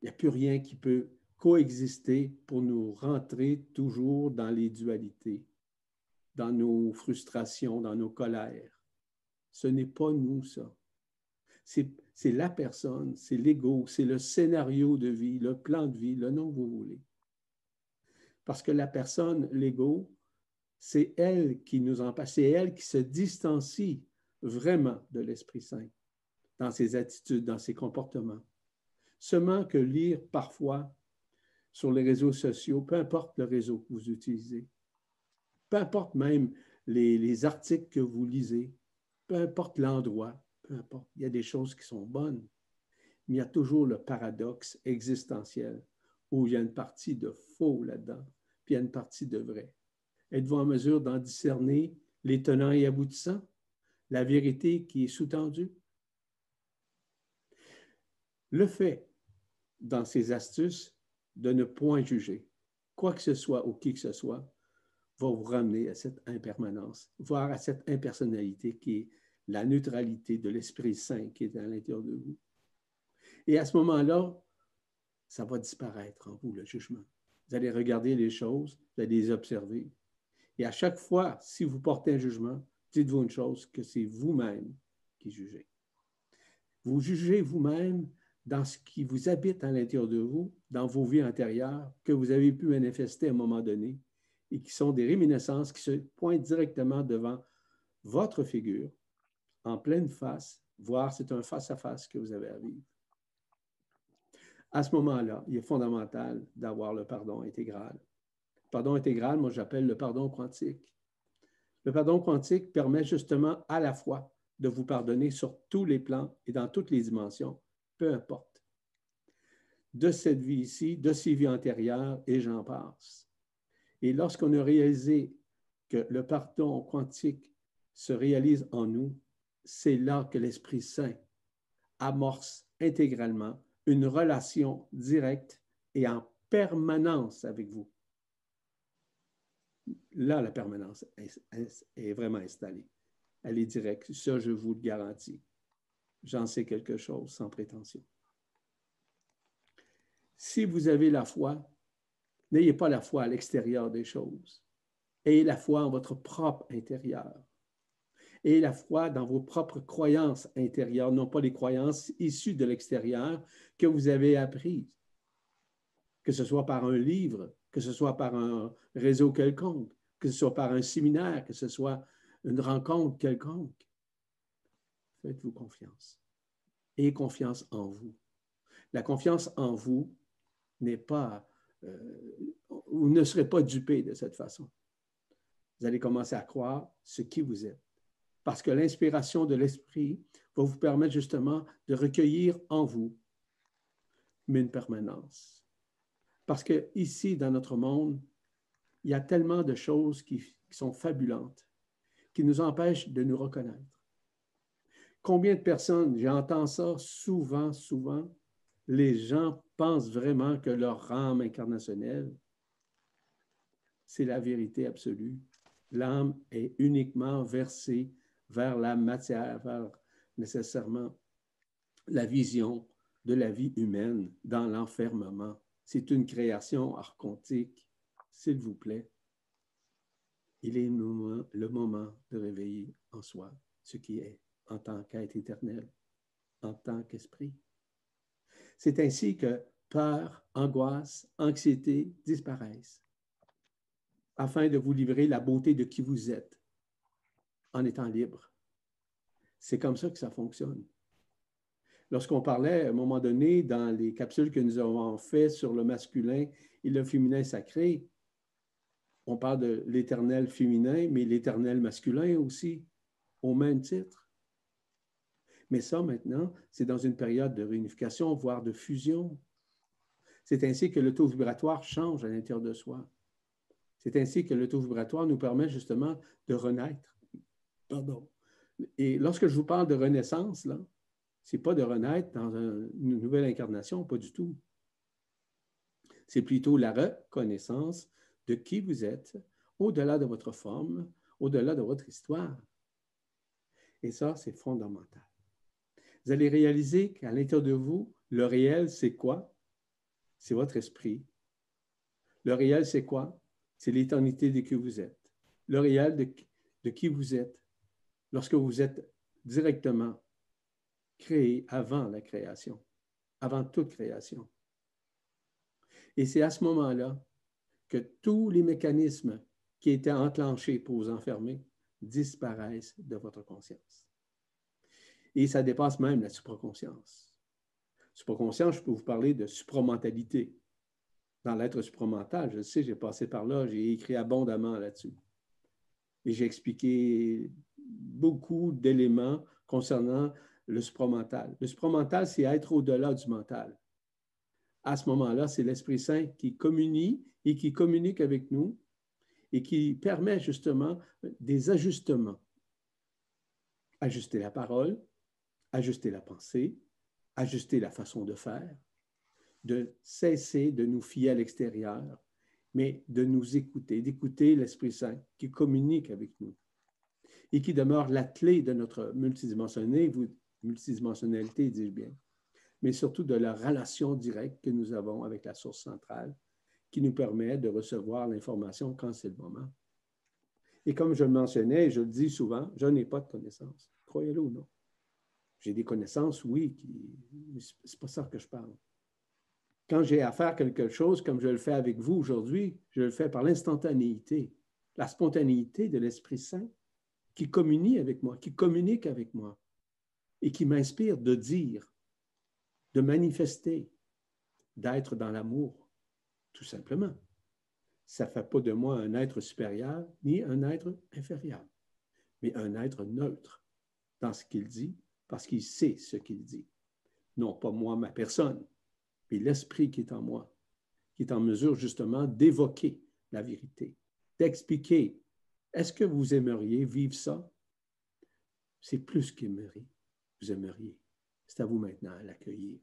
Il n'y a plus rien qui peut coexister pour nous rentrer toujours dans les dualités, dans nos frustrations, dans nos colères. Ce n'est pas nous, ça. C'est la personne, c'est l'ego, c'est le scénario de vie, le plan de vie, le nom que vous voulez. Parce que la personne, l'ego, c'est elle qui nous empêche, c'est elle qui se distancie vraiment de l'Esprit Saint dans ses attitudes, dans ses comportements. Seulement que lire parfois sur les réseaux sociaux, peu importe le réseau que vous utilisez, peu importe même les, les articles que vous lisez, peu importe l'endroit, peu importe, il y a des choses qui sont bonnes, mais il y a toujours le paradoxe existentiel où il y a une partie de faux là-dedans, puis il y a une partie de vrai. Êtes-vous en mesure d'en discerner les tenants et aboutissants, la vérité qui est sous-tendue? Le fait, dans ces astuces, de ne point juger, quoi que ce soit ou qui que ce soit, va vous ramener à cette impermanence, voire à cette impersonnalité qui est la neutralité de l'Esprit Saint qui est à l'intérieur de vous. Et à ce moment-là, ça va disparaître en vous, le jugement. Vous allez regarder les choses, vous allez les observer, et à chaque fois, si vous portez un jugement, dites-vous une chose, que c'est vous-même qui jugez. Vous jugez vous-même dans ce qui vous habite à l'intérieur de vous, dans vos vies antérieures, que vous avez pu manifester à un moment donné, et qui sont des réminiscences qui se pointent directement devant votre figure, en pleine face, voire c'est un face-à-face que vous avez à vivre. À ce moment-là, il est fondamental d'avoir le pardon intégral pardon intégral, moi j'appelle le pardon quantique. Le pardon quantique permet justement à la fois de vous pardonner sur tous les plans et dans toutes les dimensions, peu importe. De cette vie ici, de ces vies antérieures, et j'en passe. Et lorsqu'on a réalisé que le pardon quantique se réalise en nous, c'est là que l'Esprit Saint amorce intégralement une relation directe et en permanence avec vous là, la permanence est, vraiment installée. Elle est directe. Ça, je vous le garantis. J'en sais quelque chose sans prétention. Si vous avez la foi, n'ayez pas la foi à l'extérieur des choses. Ayez la foi en votre propre intérieur. Ayez la foi dans vos propres croyances intérieures, non pas les croyances issues de l'extérieur que vous avez apprises, que ce soit par un livre, que ce soit par un réseau quelconque, que ce soit par un séminaire, que ce soit une rencontre quelconque. Faites-vous confiance. Ayez confiance en vous. La confiance en vous n'est pas, euh, vous ne serez pas dupé de cette façon. Vous allez commencer à croire ce qui vous êtes. Parce que l'inspiration de l'Esprit va vous permettre justement de recueillir en vous une permanence. Parce que ici, dans notre monde, il y a tellement de choses qui, sont fabulantes, qui nous empêchent de nous reconnaître. Combien de personnes, j'entends ça souvent, souvent, les gens pensent vraiment que leur âme incarnationnelle, c'est la vérité absolue. L'âme est uniquement versée vers la matière, vers nécessairement la vision de la vie humaine dans l'enfermement. C'est une création archontique, s'il vous plaît. Il est le moment, de réveiller en soi ce qui est en tant qu'être éternel, en tant qu'esprit. C'est ainsi que peur, angoisse, anxiété disparaissent, afin de vous livrer la beauté de qui vous êtes en étant libre. C'est comme ça que ça fonctionne. Lorsqu'on parlait à un moment donné dans les capsules que nous avons faites sur le masculin et le féminin sacré, on parle de l'éternel féminin, mais l'éternel masculin aussi, au même titre. Mais ça, maintenant, c'est dans une période de réunification, voire de fusion. C'est ainsi que le taux vibratoire change à l'intérieur de soi. C'est ainsi que le taux vibratoire nous permet justement de renaître. Pardon. Et lorsque je vous parle de renaissance, là, ce n'est pas de renaître dans une nouvelle incarnation, pas du tout. C'est plutôt la reconnaissance de qui vous êtes au-delà de votre forme, au-delà de votre histoire. Et ça, c'est fondamental vous allez réaliser qu'à l'intérieur de vous, le réel, c'est quoi? C'est votre esprit. Le réel, c'est quoi? C'est l'éternité de qui vous êtes. Le réel de, qui vous êtes lorsque vous êtes directement créé avant la création, avant toute création. Et c'est à ce moment-là que tous les mécanismes qui étaient enclenchés pour vous enfermer disparaissent de votre conscience. Et ça dépasse même la supraconscience. Supraconscience, je peux vous parler de supramentalité. Dans l'être supramental, je sais, j'ai passé par là, j'ai écrit abondamment là-dessus. Et j'ai expliqué beaucoup d'éléments concernant le supramental. Le supramental, c'est être au-delà du mental. À ce moment-là, c'est l'Esprit Saint qui communie et qui communique avec nous et qui permet justement des ajustements. Ajuster la parole, ajuster la pensée, ajuster la façon de faire, de cesser de nous fier à l'extérieur, mais de nous écouter, d'écouter l'Esprit Saint qui communique avec nous et qui demeure la clé de notre multidimensionnalité, multidimensionnalité, dis-je bien, mais surtout de la relation directe que nous avons avec la source centrale qui nous permet de recevoir l'information quand c'est le moment. Et comme je le mentionnais, je le dis souvent, je n'ai pas de connaissances, croyez-le ou non. J'ai des connaissances, oui, qui... mais ce n'est pas ça que je parle. Quand j'ai à faire quelque chose comme je le fais avec vous aujourd'hui, je le fais par l'instantanéité, la spontanéité de l'Esprit Saint qui communique avec moi, qui communique avec moi et qui m'inspire de dire, de manifester, d'être dans l'amour, tout simplement. Ça ne fait pas de moi un être supérieur ni un être inférieur, mais un être neutre dans ce qu'il dit parce qu'il sait ce qu'il dit. Non pas moi, ma personne, mais l'esprit qui est en moi, qui est en mesure justement d'évoquer la vérité, d'expliquer, est-ce que vous aimeriez vivre ça? C'est plus qu'aimerie, vous aimeriez. C'est à vous maintenant à l'accueillir.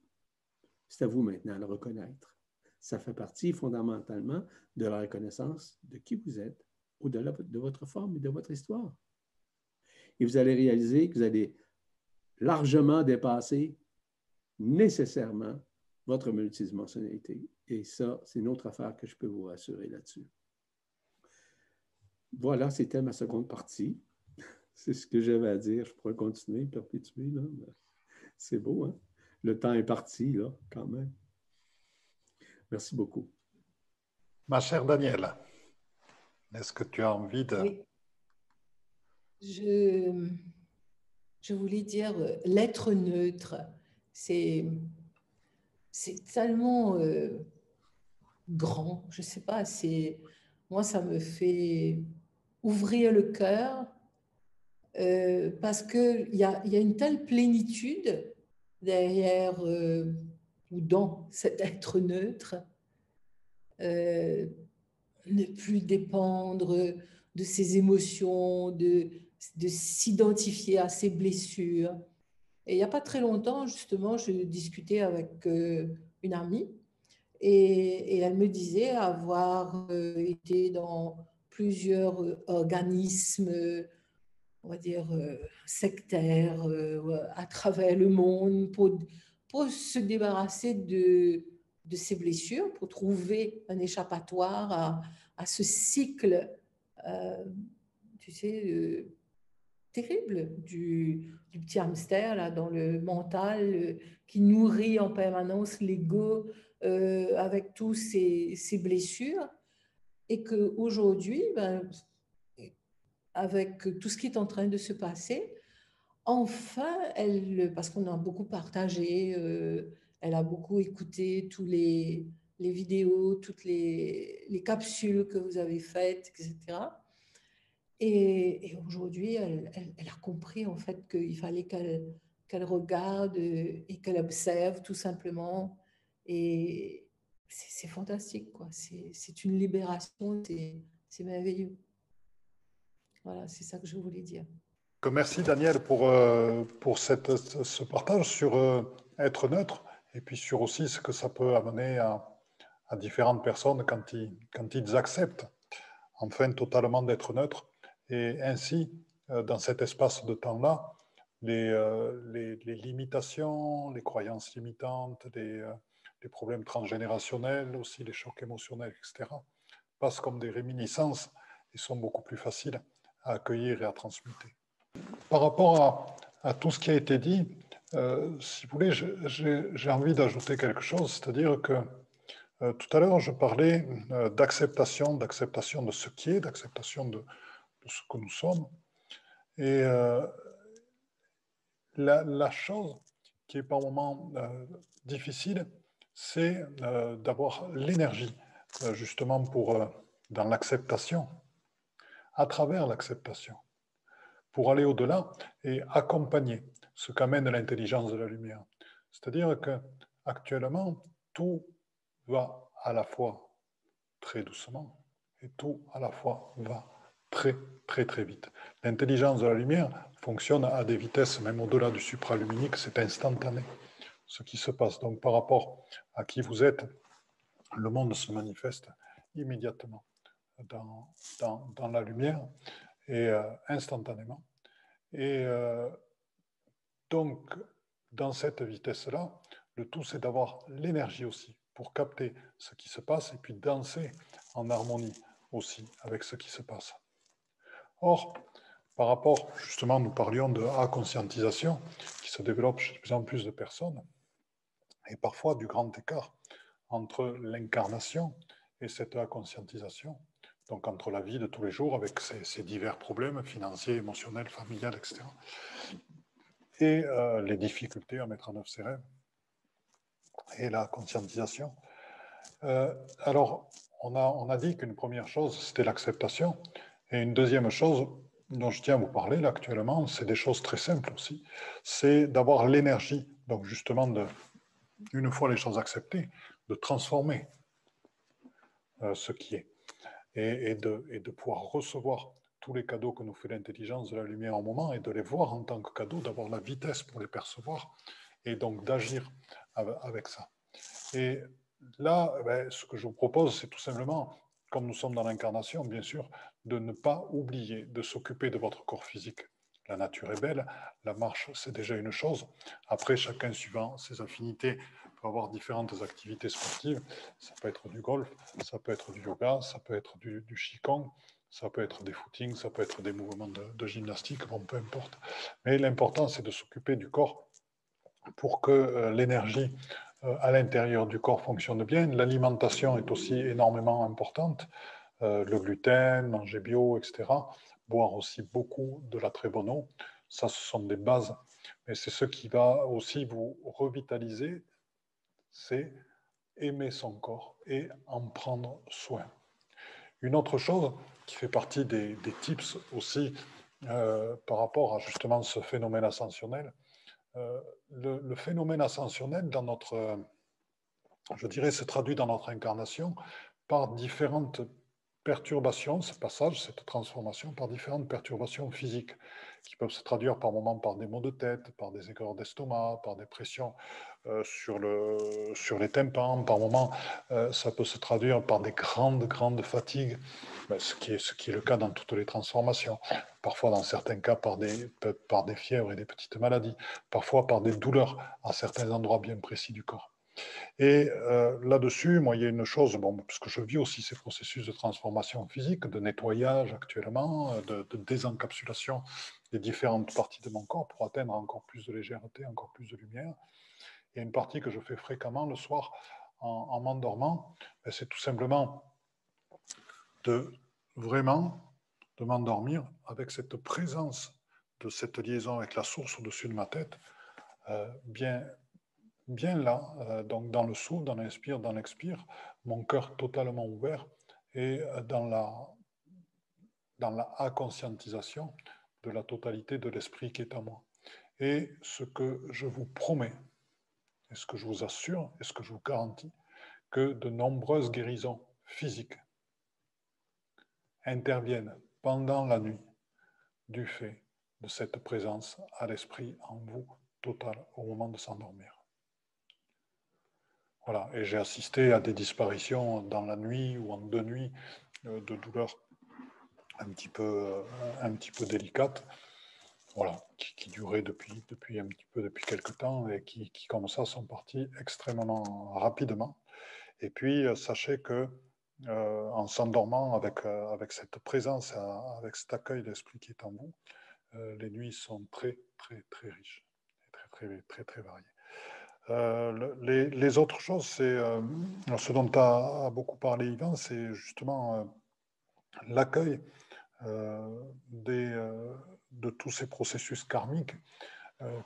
C'est à vous maintenant à le reconnaître. Ça fait partie fondamentalement de la reconnaissance de qui vous êtes, au-delà de votre forme et de votre histoire. Et vous allez réaliser que vous allez largement dépasser nécessairement votre multidimensionnalité. Et ça, c'est une autre affaire que je peux vous rassurer là-dessus. Voilà, c'était ma seconde partie. [laughs] C'est ce que j'avais à dire. Je pourrais continuer, perpétuer. Là. C'est beau, hein? Le temps est parti, là, quand même. Merci beaucoup. Ma chère Danielle, est-ce que tu as envie de... Oui. Je je voulais dire euh, l'être neutre. C'est c'est tellement euh, grand, je ne sais pas, c'est moi ça me fait ouvrir le cœur euh, parce qu'il y a, y a une telle plénitude derrière euh, ou dans cet être neutre, euh, ne plus dépendre de ses émotions, de, de s'identifier à ses blessures. Et il n'y a pas très longtemps, justement, je discutais avec une amie et, elle me disait avoir été dans plusieurs organismes on va dire, euh, sectaire euh, à travers le monde pour, pour se débarrasser de, de ces blessures, pour trouver un échappatoire à, à ce cycle, euh, tu sais, terrible du, petit hamster là, dans le mental qui nourrit en permanence l'ego avec tous ces, ces blessures. Et qu'aujourd'hui, ben, avec tout ce qui est en train de se passer. Enfin, elle, parce qu'on a beaucoup partagé, euh, elle a beaucoup écouté tous les, vidéos, toutes les, les, capsules que vous avez faites, etc. Et, aujourd'hui, elle, a compris en fait qu'il fallait qu'elle qu'elle regarde et qu'elle observe tout simplement. Et c'est fantastique, quoi. C'est une libération, c'est merveilleux. Voilà, c'est ça que je voulais dire. Merci Daniel pour, euh, pour cette, ce partage sur euh, être neutre et puis sur aussi ce que ça peut amener à, différentes personnes quand ils, quand ils acceptent enfin totalement d'être neutre et ainsi euh, dans cet espace de temps-là les, les, les, limitations, les croyances limitantes, les, les problèmes transgénérationnels aussi, les chocs émotionnels, etc. passent comme des réminiscences et sont beaucoup plus faciles à accueillir et à transmuter. Par rapport à, tout ce qui a été dit, euh, si vous voulez, j'ai envie d'ajouter quelque chose, c'est-à-dire que euh, tout à l'heure, je parlais euh, d'acceptation, d'acceptation de ce qui est, d'acceptation de, ce que nous sommes. Et la, la, chose qui est par moments difficile, c'est d'avoir l'énergie, justement, pour, dans l'acceptation à travers l'acceptation, pour aller au-delà et accompagner ce qu'amène l'intelligence de la lumière. C'est-à-dire que actuellement, tout va à la fois très doucement et tout à la fois va très très très vite. L'intelligence de la lumière fonctionne à des vitesses même au-delà du supraluminique, c'est instantané ce qui se passe. Donc par rapport à qui vous êtes, le monde se manifeste immédiatement dans, la lumière et euh, instantanément. Et euh, donc, dans cette vitesse-là, le tout, c'est d'avoir l'énergie aussi pour capter ce qui se passe et puis danser en harmonie aussi avec ce qui se passe. Or, par rapport, justement, nous parlions de A-conscientisation qui se développe chez de plus en plus de personnes, et parfois du grand écart entre l'incarnation et cette A-conscientisation donc entre la vie de tous les jours avec ses, divers problèmes financiers, émotionnels, familiales, etc. Et euh, les difficultés à mettre en œuvre ses rêves et la conscientisation. Euh, alors, on a, on a dit qu'une première chose, c'était l'acceptation. Et une deuxième chose dont je tiens à vous parler actuellement, c'est des choses très simples aussi. C'est d'avoir l'énergie, donc justement, de, une fois les choses acceptées, de transformer euh, ce qui est et, de, pouvoir recevoir tous les cadeaux que nous fait l'intelligence de la lumière en moment et de les voir en tant que cadeaux, d'avoir la vitesse pour les percevoir et donc d'agir avec ça. Et là, ben, ce que je vous propose, c'est tout simplement, comme nous sommes dans l'incarnation, bien sûr, de ne pas oublier de s'occuper de votre corps physique. La nature est belle, la marche, c'est déjà une chose. Après, chacun suivant ses affinités avoir différentes activités sportives. Ça peut être du golf, ça peut être du yoga, ça peut être du, du ça peut être des footings, ça peut être des mouvements de, gymnastique, bon, peu importe. Mais l'important, c'est de s'occuper du corps pour que euh, l'énergie euh, à l'intérieur du corps fonctionne bien. L'alimentation est aussi énormément importante. Euh, le gluten, manger bio, etc. Boire aussi beaucoup de la très bonne eau. Ça, ce sont des bases. Mais c'est ce qui va aussi vous revitaliser c'est aimer son corps et en prendre soin. Une autre chose qui fait partie des, tips aussi par rapport à justement ce phénomène ascensionnel. Le, le, phénomène ascensionnel, dans notre, je dirais, se traduit dans notre incarnation par différentes perturbations, ce passage, cette transformation, par différentes perturbations physiques qui peuvent se traduire par moments par des maux de tête, par des aigreurs d'estomac, par des pressions euh, sur, le, sur les tympans, par moments euh, ça peut se traduire par des grandes, grandes fatigues, ben, ce, qui est, ce qui est le cas dans toutes les transformations, parfois dans certains cas par des, par des fièvres et des petites maladies, parfois par des douleurs à certains endroits bien précis du corps. Et euh, là-dessus, moi, il y a une chose, bon, parce je vis aussi ces processus de transformation physique, de nettoyage actuellement, de, désencapsulation des différentes parties de mon corps pour atteindre encore plus de légèreté, encore plus de lumière. Il y a une partie que je fais fréquemment le soir en, m'endormant, ben, c'est tout simplement de vraiment de m'endormir avec cette présence de cette liaison avec la source au-dessus de ma tête, euh, bien bien là, euh, donc dans le souffle, dans l'inspire, dans l'expire, mon cœur totalement ouvert et euh, dans la, dans la conscientisation de la totalité de l'esprit qui est à moi. Et ce que je vous promets, et ce que je vous assure, et ce que je vous garantis, que de nombreuses guérisons physiques interviennent pendant la nuit du fait de cette présence à l'esprit en vous total au moment de s'endormir. Voilà, et j'ai assisté à des disparitions dans la nuit ou en deux nuits euh, de douleurs un petit peu, euh, un petit peu délicates, voilà, qui, duraient depuis, depuis un petit peu depuis quelques temps et qui, qui, comme ça sont partis extrêmement rapidement. Et puis euh, sachez que en s'endormant avec, avec cette présence, avec cet accueil d'esprit qui est en vous, les nuits sont très très très riches, très très très très variées. Euh, les, autres choses, c'est euh, ce dont a, beaucoup parlé Yvan, c'est justement euh, l'accueil de tous ces processus karmiques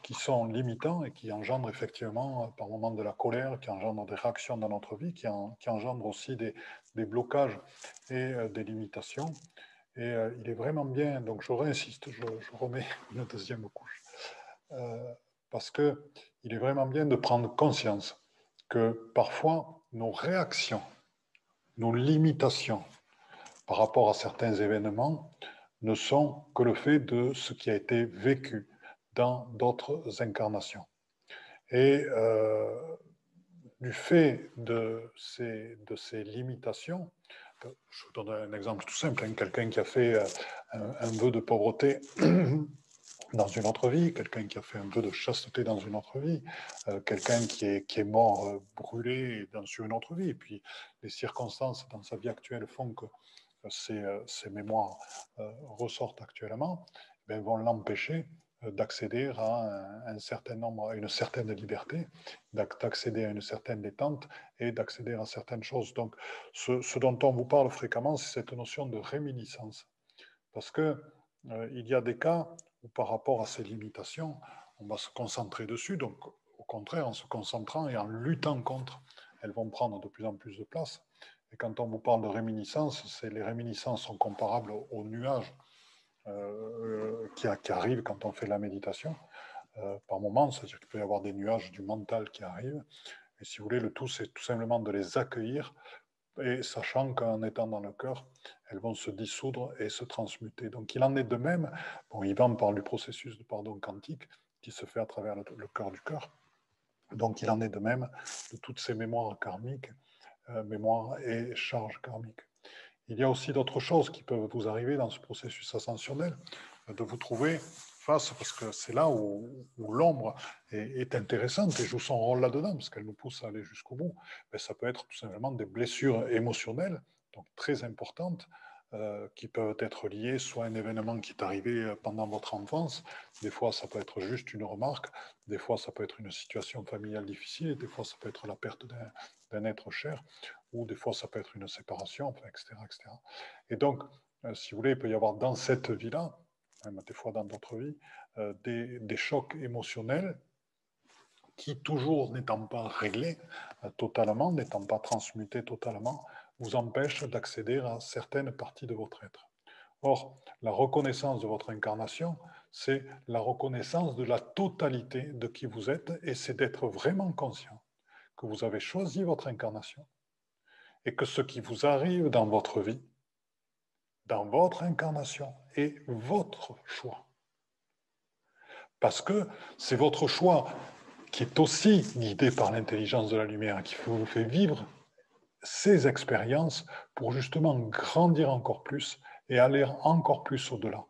qui sont limitants et qui engendrent effectivement par moments de la colère, qui engendrent des réactions dans notre vie, qui, engendrent aussi des, blocages et des limitations. Et il est vraiment bien, donc je réinsiste, je, je remets [laughs] une deuxième couche, parce que il est vraiment bien de prendre conscience que parfois nos réactions, nos limitations par rapport à certains événements ne sont que le fait de ce qui a été vécu dans d'autres incarnations. Et euh, du fait de ces, limitations, je vous donne un exemple tout simple, hein, quelqu'un qui a fait euh, un, un vœu de pauvreté [clears throat] dans une autre vie, quelqu'un qui a fait un peu de chasteté dans une autre vie, euh, quelqu'un qui est, qui est mort euh, brûlé dans une autre vie. Et puis les circonstances dans sa vie actuelle font que euh, ces, ces, mémoires ressortent actuellement, ben, vont l'empêcher d'accéder à un, certain nombre, à une certaine liberté, d'accéder à une certaine détente et d'accéder à certaines choses. Donc, ce, ce, dont on vous parle fréquemment, c'est cette notion de réminiscence. Parce que il y a des cas par rapport à ces limitations, on va se concentrer dessus. Donc, au contraire, en se concentrant et en luttant contre, elles vont prendre de plus en plus de place. Et quand on vous parle de réminiscence, les réminiscences sont comparables aux nuages euh, qui, qui, arrivent quand on fait la méditation euh, par moment. C'est-à-dire qu'il peut y avoir des nuages du mental qui arrivent. Et si vous voulez, le tout, c'est tout simplement de les accueillir et sachant qu'en étant dans le cœur, elles vont se dissoudre et se transmuter. Donc il en est de même, bon, Ivan parle du processus de pardon quantique qui se fait à travers le, cœur du cœur. Donc il en est de même de toutes ces mémoires karmiques, euh, mémoires et charges karmiques. Il y a aussi d'autres choses qui peuvent vous arriver dans ce processus ascensionnel, de vous trouver parce que c'est là où, l'ombre est, intéressante et joue son rôle là-dedans, parce qu'elle nous pousse à aller jusqu'au bout. Mais ça peut être tout simplement des blessures émotionnelles, donc très importantes, euh, qui peuvent être liées soit à un événement qui est arrivé pendant votre enfance, des fois ça peut être juste une remarque, des fois ça peut être une situation familiale difficile, des fois ça peut être la perte d'un être cher, ou des fois ça peut être une séparation, etc., etc. Et donc, euh, si vous voulez, il peut y avoir dans cette vie-là, même des fois dans d'autres vies, euh, des, chocs émotionnels qui, toujours n'étant pas réglés euh, totalement, n'étant pas transmutés totalement, vous empêchent d'accéder à certaines parties de votre être. Or, la reconnaissance de votre incarnation, c'est la reconnaissance de la totalité de qui vous êtes et c'est d'être vraiment conscient que vous avez choisi votre incarnation et que ce qui vous arrive dans votre vie, dans votre incarnation, est votre choix. Parce que c'est votre choix qui est aussi guidé par l'intelligence de la lumière, qui vous fait vivre ces expériences pour justement grandir encore plus et aller encore plus au-delà.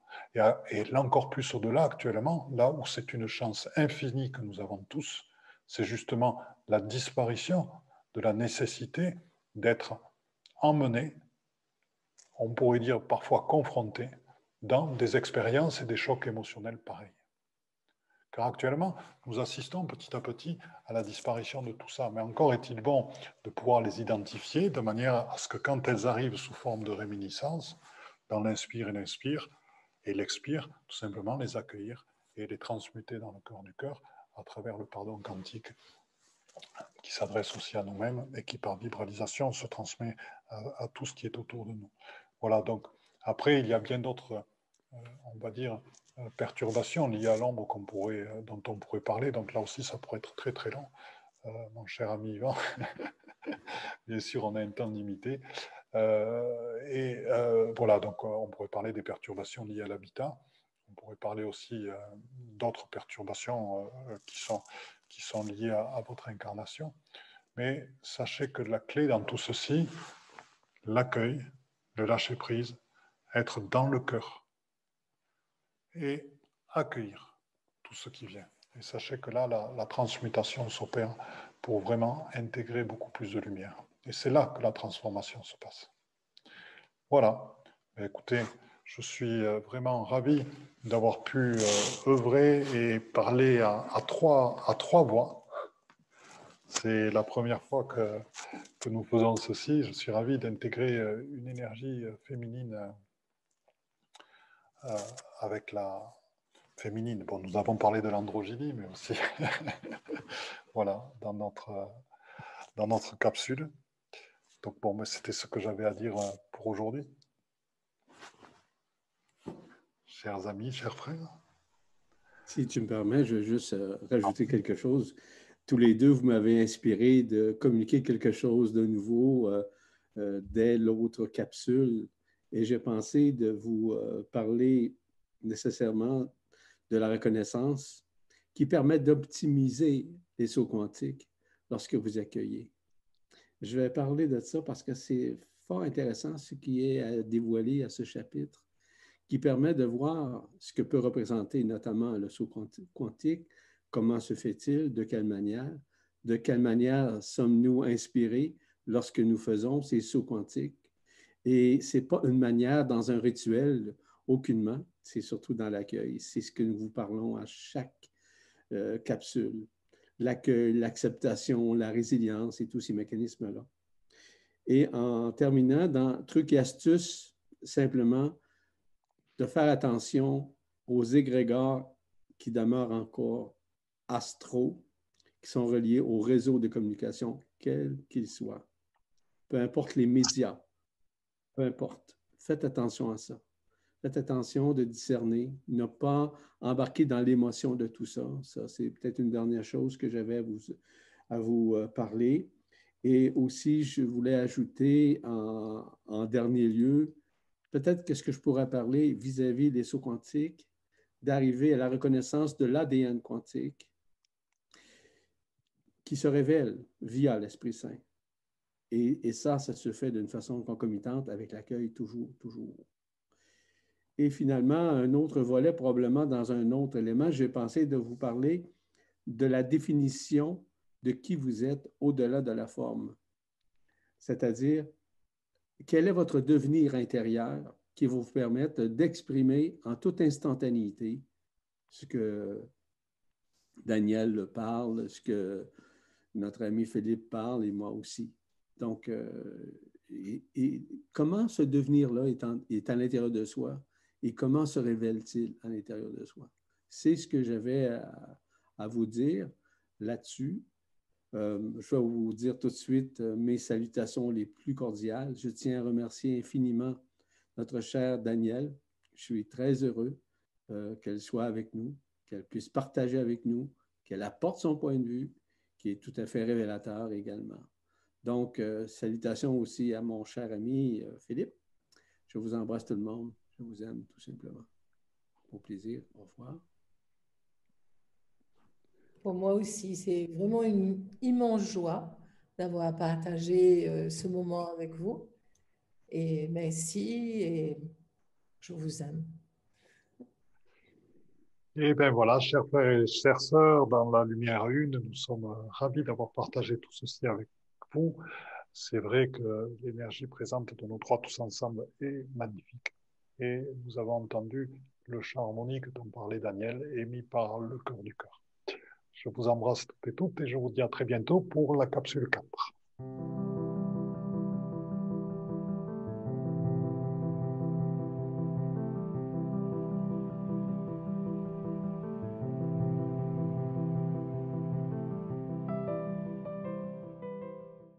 Et, l'encore plus au-delà actuellement, là où c'est une chance infinie que nous avons tous, c'est justement la disparition de la nécessité d'être emmené, on pourrait dire parfois confronté, dans des expériences et des chocs émotionnels pareils. Car actuellement, nous assistons petit à petit à la disparition de tout ça. Mais encore est-il bon de pouvoir les identifier de manière à ce que quand elles arrivent sous forme de réminiscence, dans l'inspire et l'inspire, et l'expire, tout simplement les accueillir et les transmuter dans le cœur du cœur à travers le pardon quantique qui s'adresse aussi à nous-mêmes et qui par vibralisation se transmet à, tout ce qui est autour de nous. Voilà, donc après, il y a bien d'autres, euh, on va dire, euh, perturbations liées à l'ombre euh, dont on pourrait parler. Donc là aussi, ça pourrait être très très long. mon cher ami Yvan, [laughs] bien sûr, on a un temps limité. et voilà, donc on pourrait parler des perturbations liées à l'habitat. On pourrait parler aussi d'autres perturbations qui sont qui sont liées à, votre incarnation. Mais sachez que la clé dans tout ceci, l'accueil, le lâcher prise, être dans le cœur et accueillir tout ce qui vient. Et sachez que là, la, transmutation s'opère pour vraiment intégrer beaucoup plus de lumière. Et c'est là que la transformation se passe. Voilà. Écoutez, je suis euh, vraiment ravi d'avoir pu euh, œuvrer et parler à trois voix. C'est la première fois que, que, nous faisons ceci. Je suis ravi d'intégrer euh, une énergie féminine avec la féminine. Bon, nous avons parlé de l'androgynie, mais aussi [laughs] voilà, dans notre, dans notre capsule. Donc bon, c'était ce que j'avais à dire pour aujourd'hui chers amis, chers frères Si tu me permets, je veux juste euh, rajouter quelque chose. Tous les deux, vous m'avez inspiré de communiquer quelque chose de nouveau euh, euh, dès l'autre capsule. Et j'ai pensé de vous parler nécessairement de la reconnaissance qui permet d'optimiser les sauts quantiques lorsque vous accueillez. Je vais parler de ça parce que c'est fort intéressant ce qui est à dévoiler à ce chapitre qui permet de voir ce que peut représenter notamment le saut quantique, comment se fait-il, de quelle manière, de quelle manière sommes-nous inspirés lorsque nous faisons ces sauts quantiques? Et ce n'est pas une manière dans un rituel, aucunement, c'est surtout dans l'accueil. C'est ce que nous vous parlons à chaque euh, capsule. L'accueil, l'acceptation, la résilience et tous ces mécanismes-là. Et en terminant, dans trucs et astuces, simplement, de faire attention aux égrégores qui demeurent encore astro, qui sont reliés au réseau de communication, quel qu'il soit. Peu importe les médias, peu importe. Faites attention à ça. Faites attention de discerner, ne pas embarquer dans l'émotion de tout ça. Ça, c'est peut-être une dernière chose que j'avais à vous, euh, parler. Et aussi, je voulais ajouter en, en dernier lieu, peut-être que ce que je pourrais parler vis-à-vis des sauts quantiques, d'arriver à la reconnaissance de l'ADN quantique qui se révèle via l'Esprit Saint. Et, ça, ça se fait d'une façon concomitante avec l'accueil toujours, toujours. Et finalement, un autre volet, probablement dans un autre élément, j'ai pensé de vous parler de la définition de qui vous êtes au-delà de la forme. C'est-à-dire, quel est votre devenir intérieur qui va vous permettre d'exprimer en toute instantanéité ce que Daniel parle, ce que notre ami Philippe parle et moi aussi. Donc, euh, comment ce devenir-là est, à l'intérieur de soi et comment se révèle-t-il à l'intérieur de soi? C'est ce que j'avais à, vous dire là-dessus. Euh, je vais vous dire tout de suite euh, mes salutations les plus cordiales. Je tiens à remercier infiniment notre cher Daniel je suis très heureux qu'elle soit avec nous, qu'elle puisse partager avec nous, qu'elle apporte son point de vue, qui est tout à fait révélateur également. Donc, euh, salutations aussi à mon cher ami euh, Philippe. Je vous embrasse tout le monde. Je vous aime tout simplement. Au plaisir. Au revoir. Pour moi aussi, c'est vraiment une immense joie d'avoir partagé ce moment avec vous. Et merci et je vous aime. Et bien voilà, chers frères et chères sœurs, dans la lumière une, nous sommes ravis d'avoir partagé tout ceci avec vous. C'est vrai que l'énergie présente de nos trois tous ensemble est magnifique. Et nous avons entendu le chant harmonique dont parlait Daniel, émis par le cœur du cœur. Je vous embrasse toutes et toutes et je vous dis à très bientôt pour la capsule 4.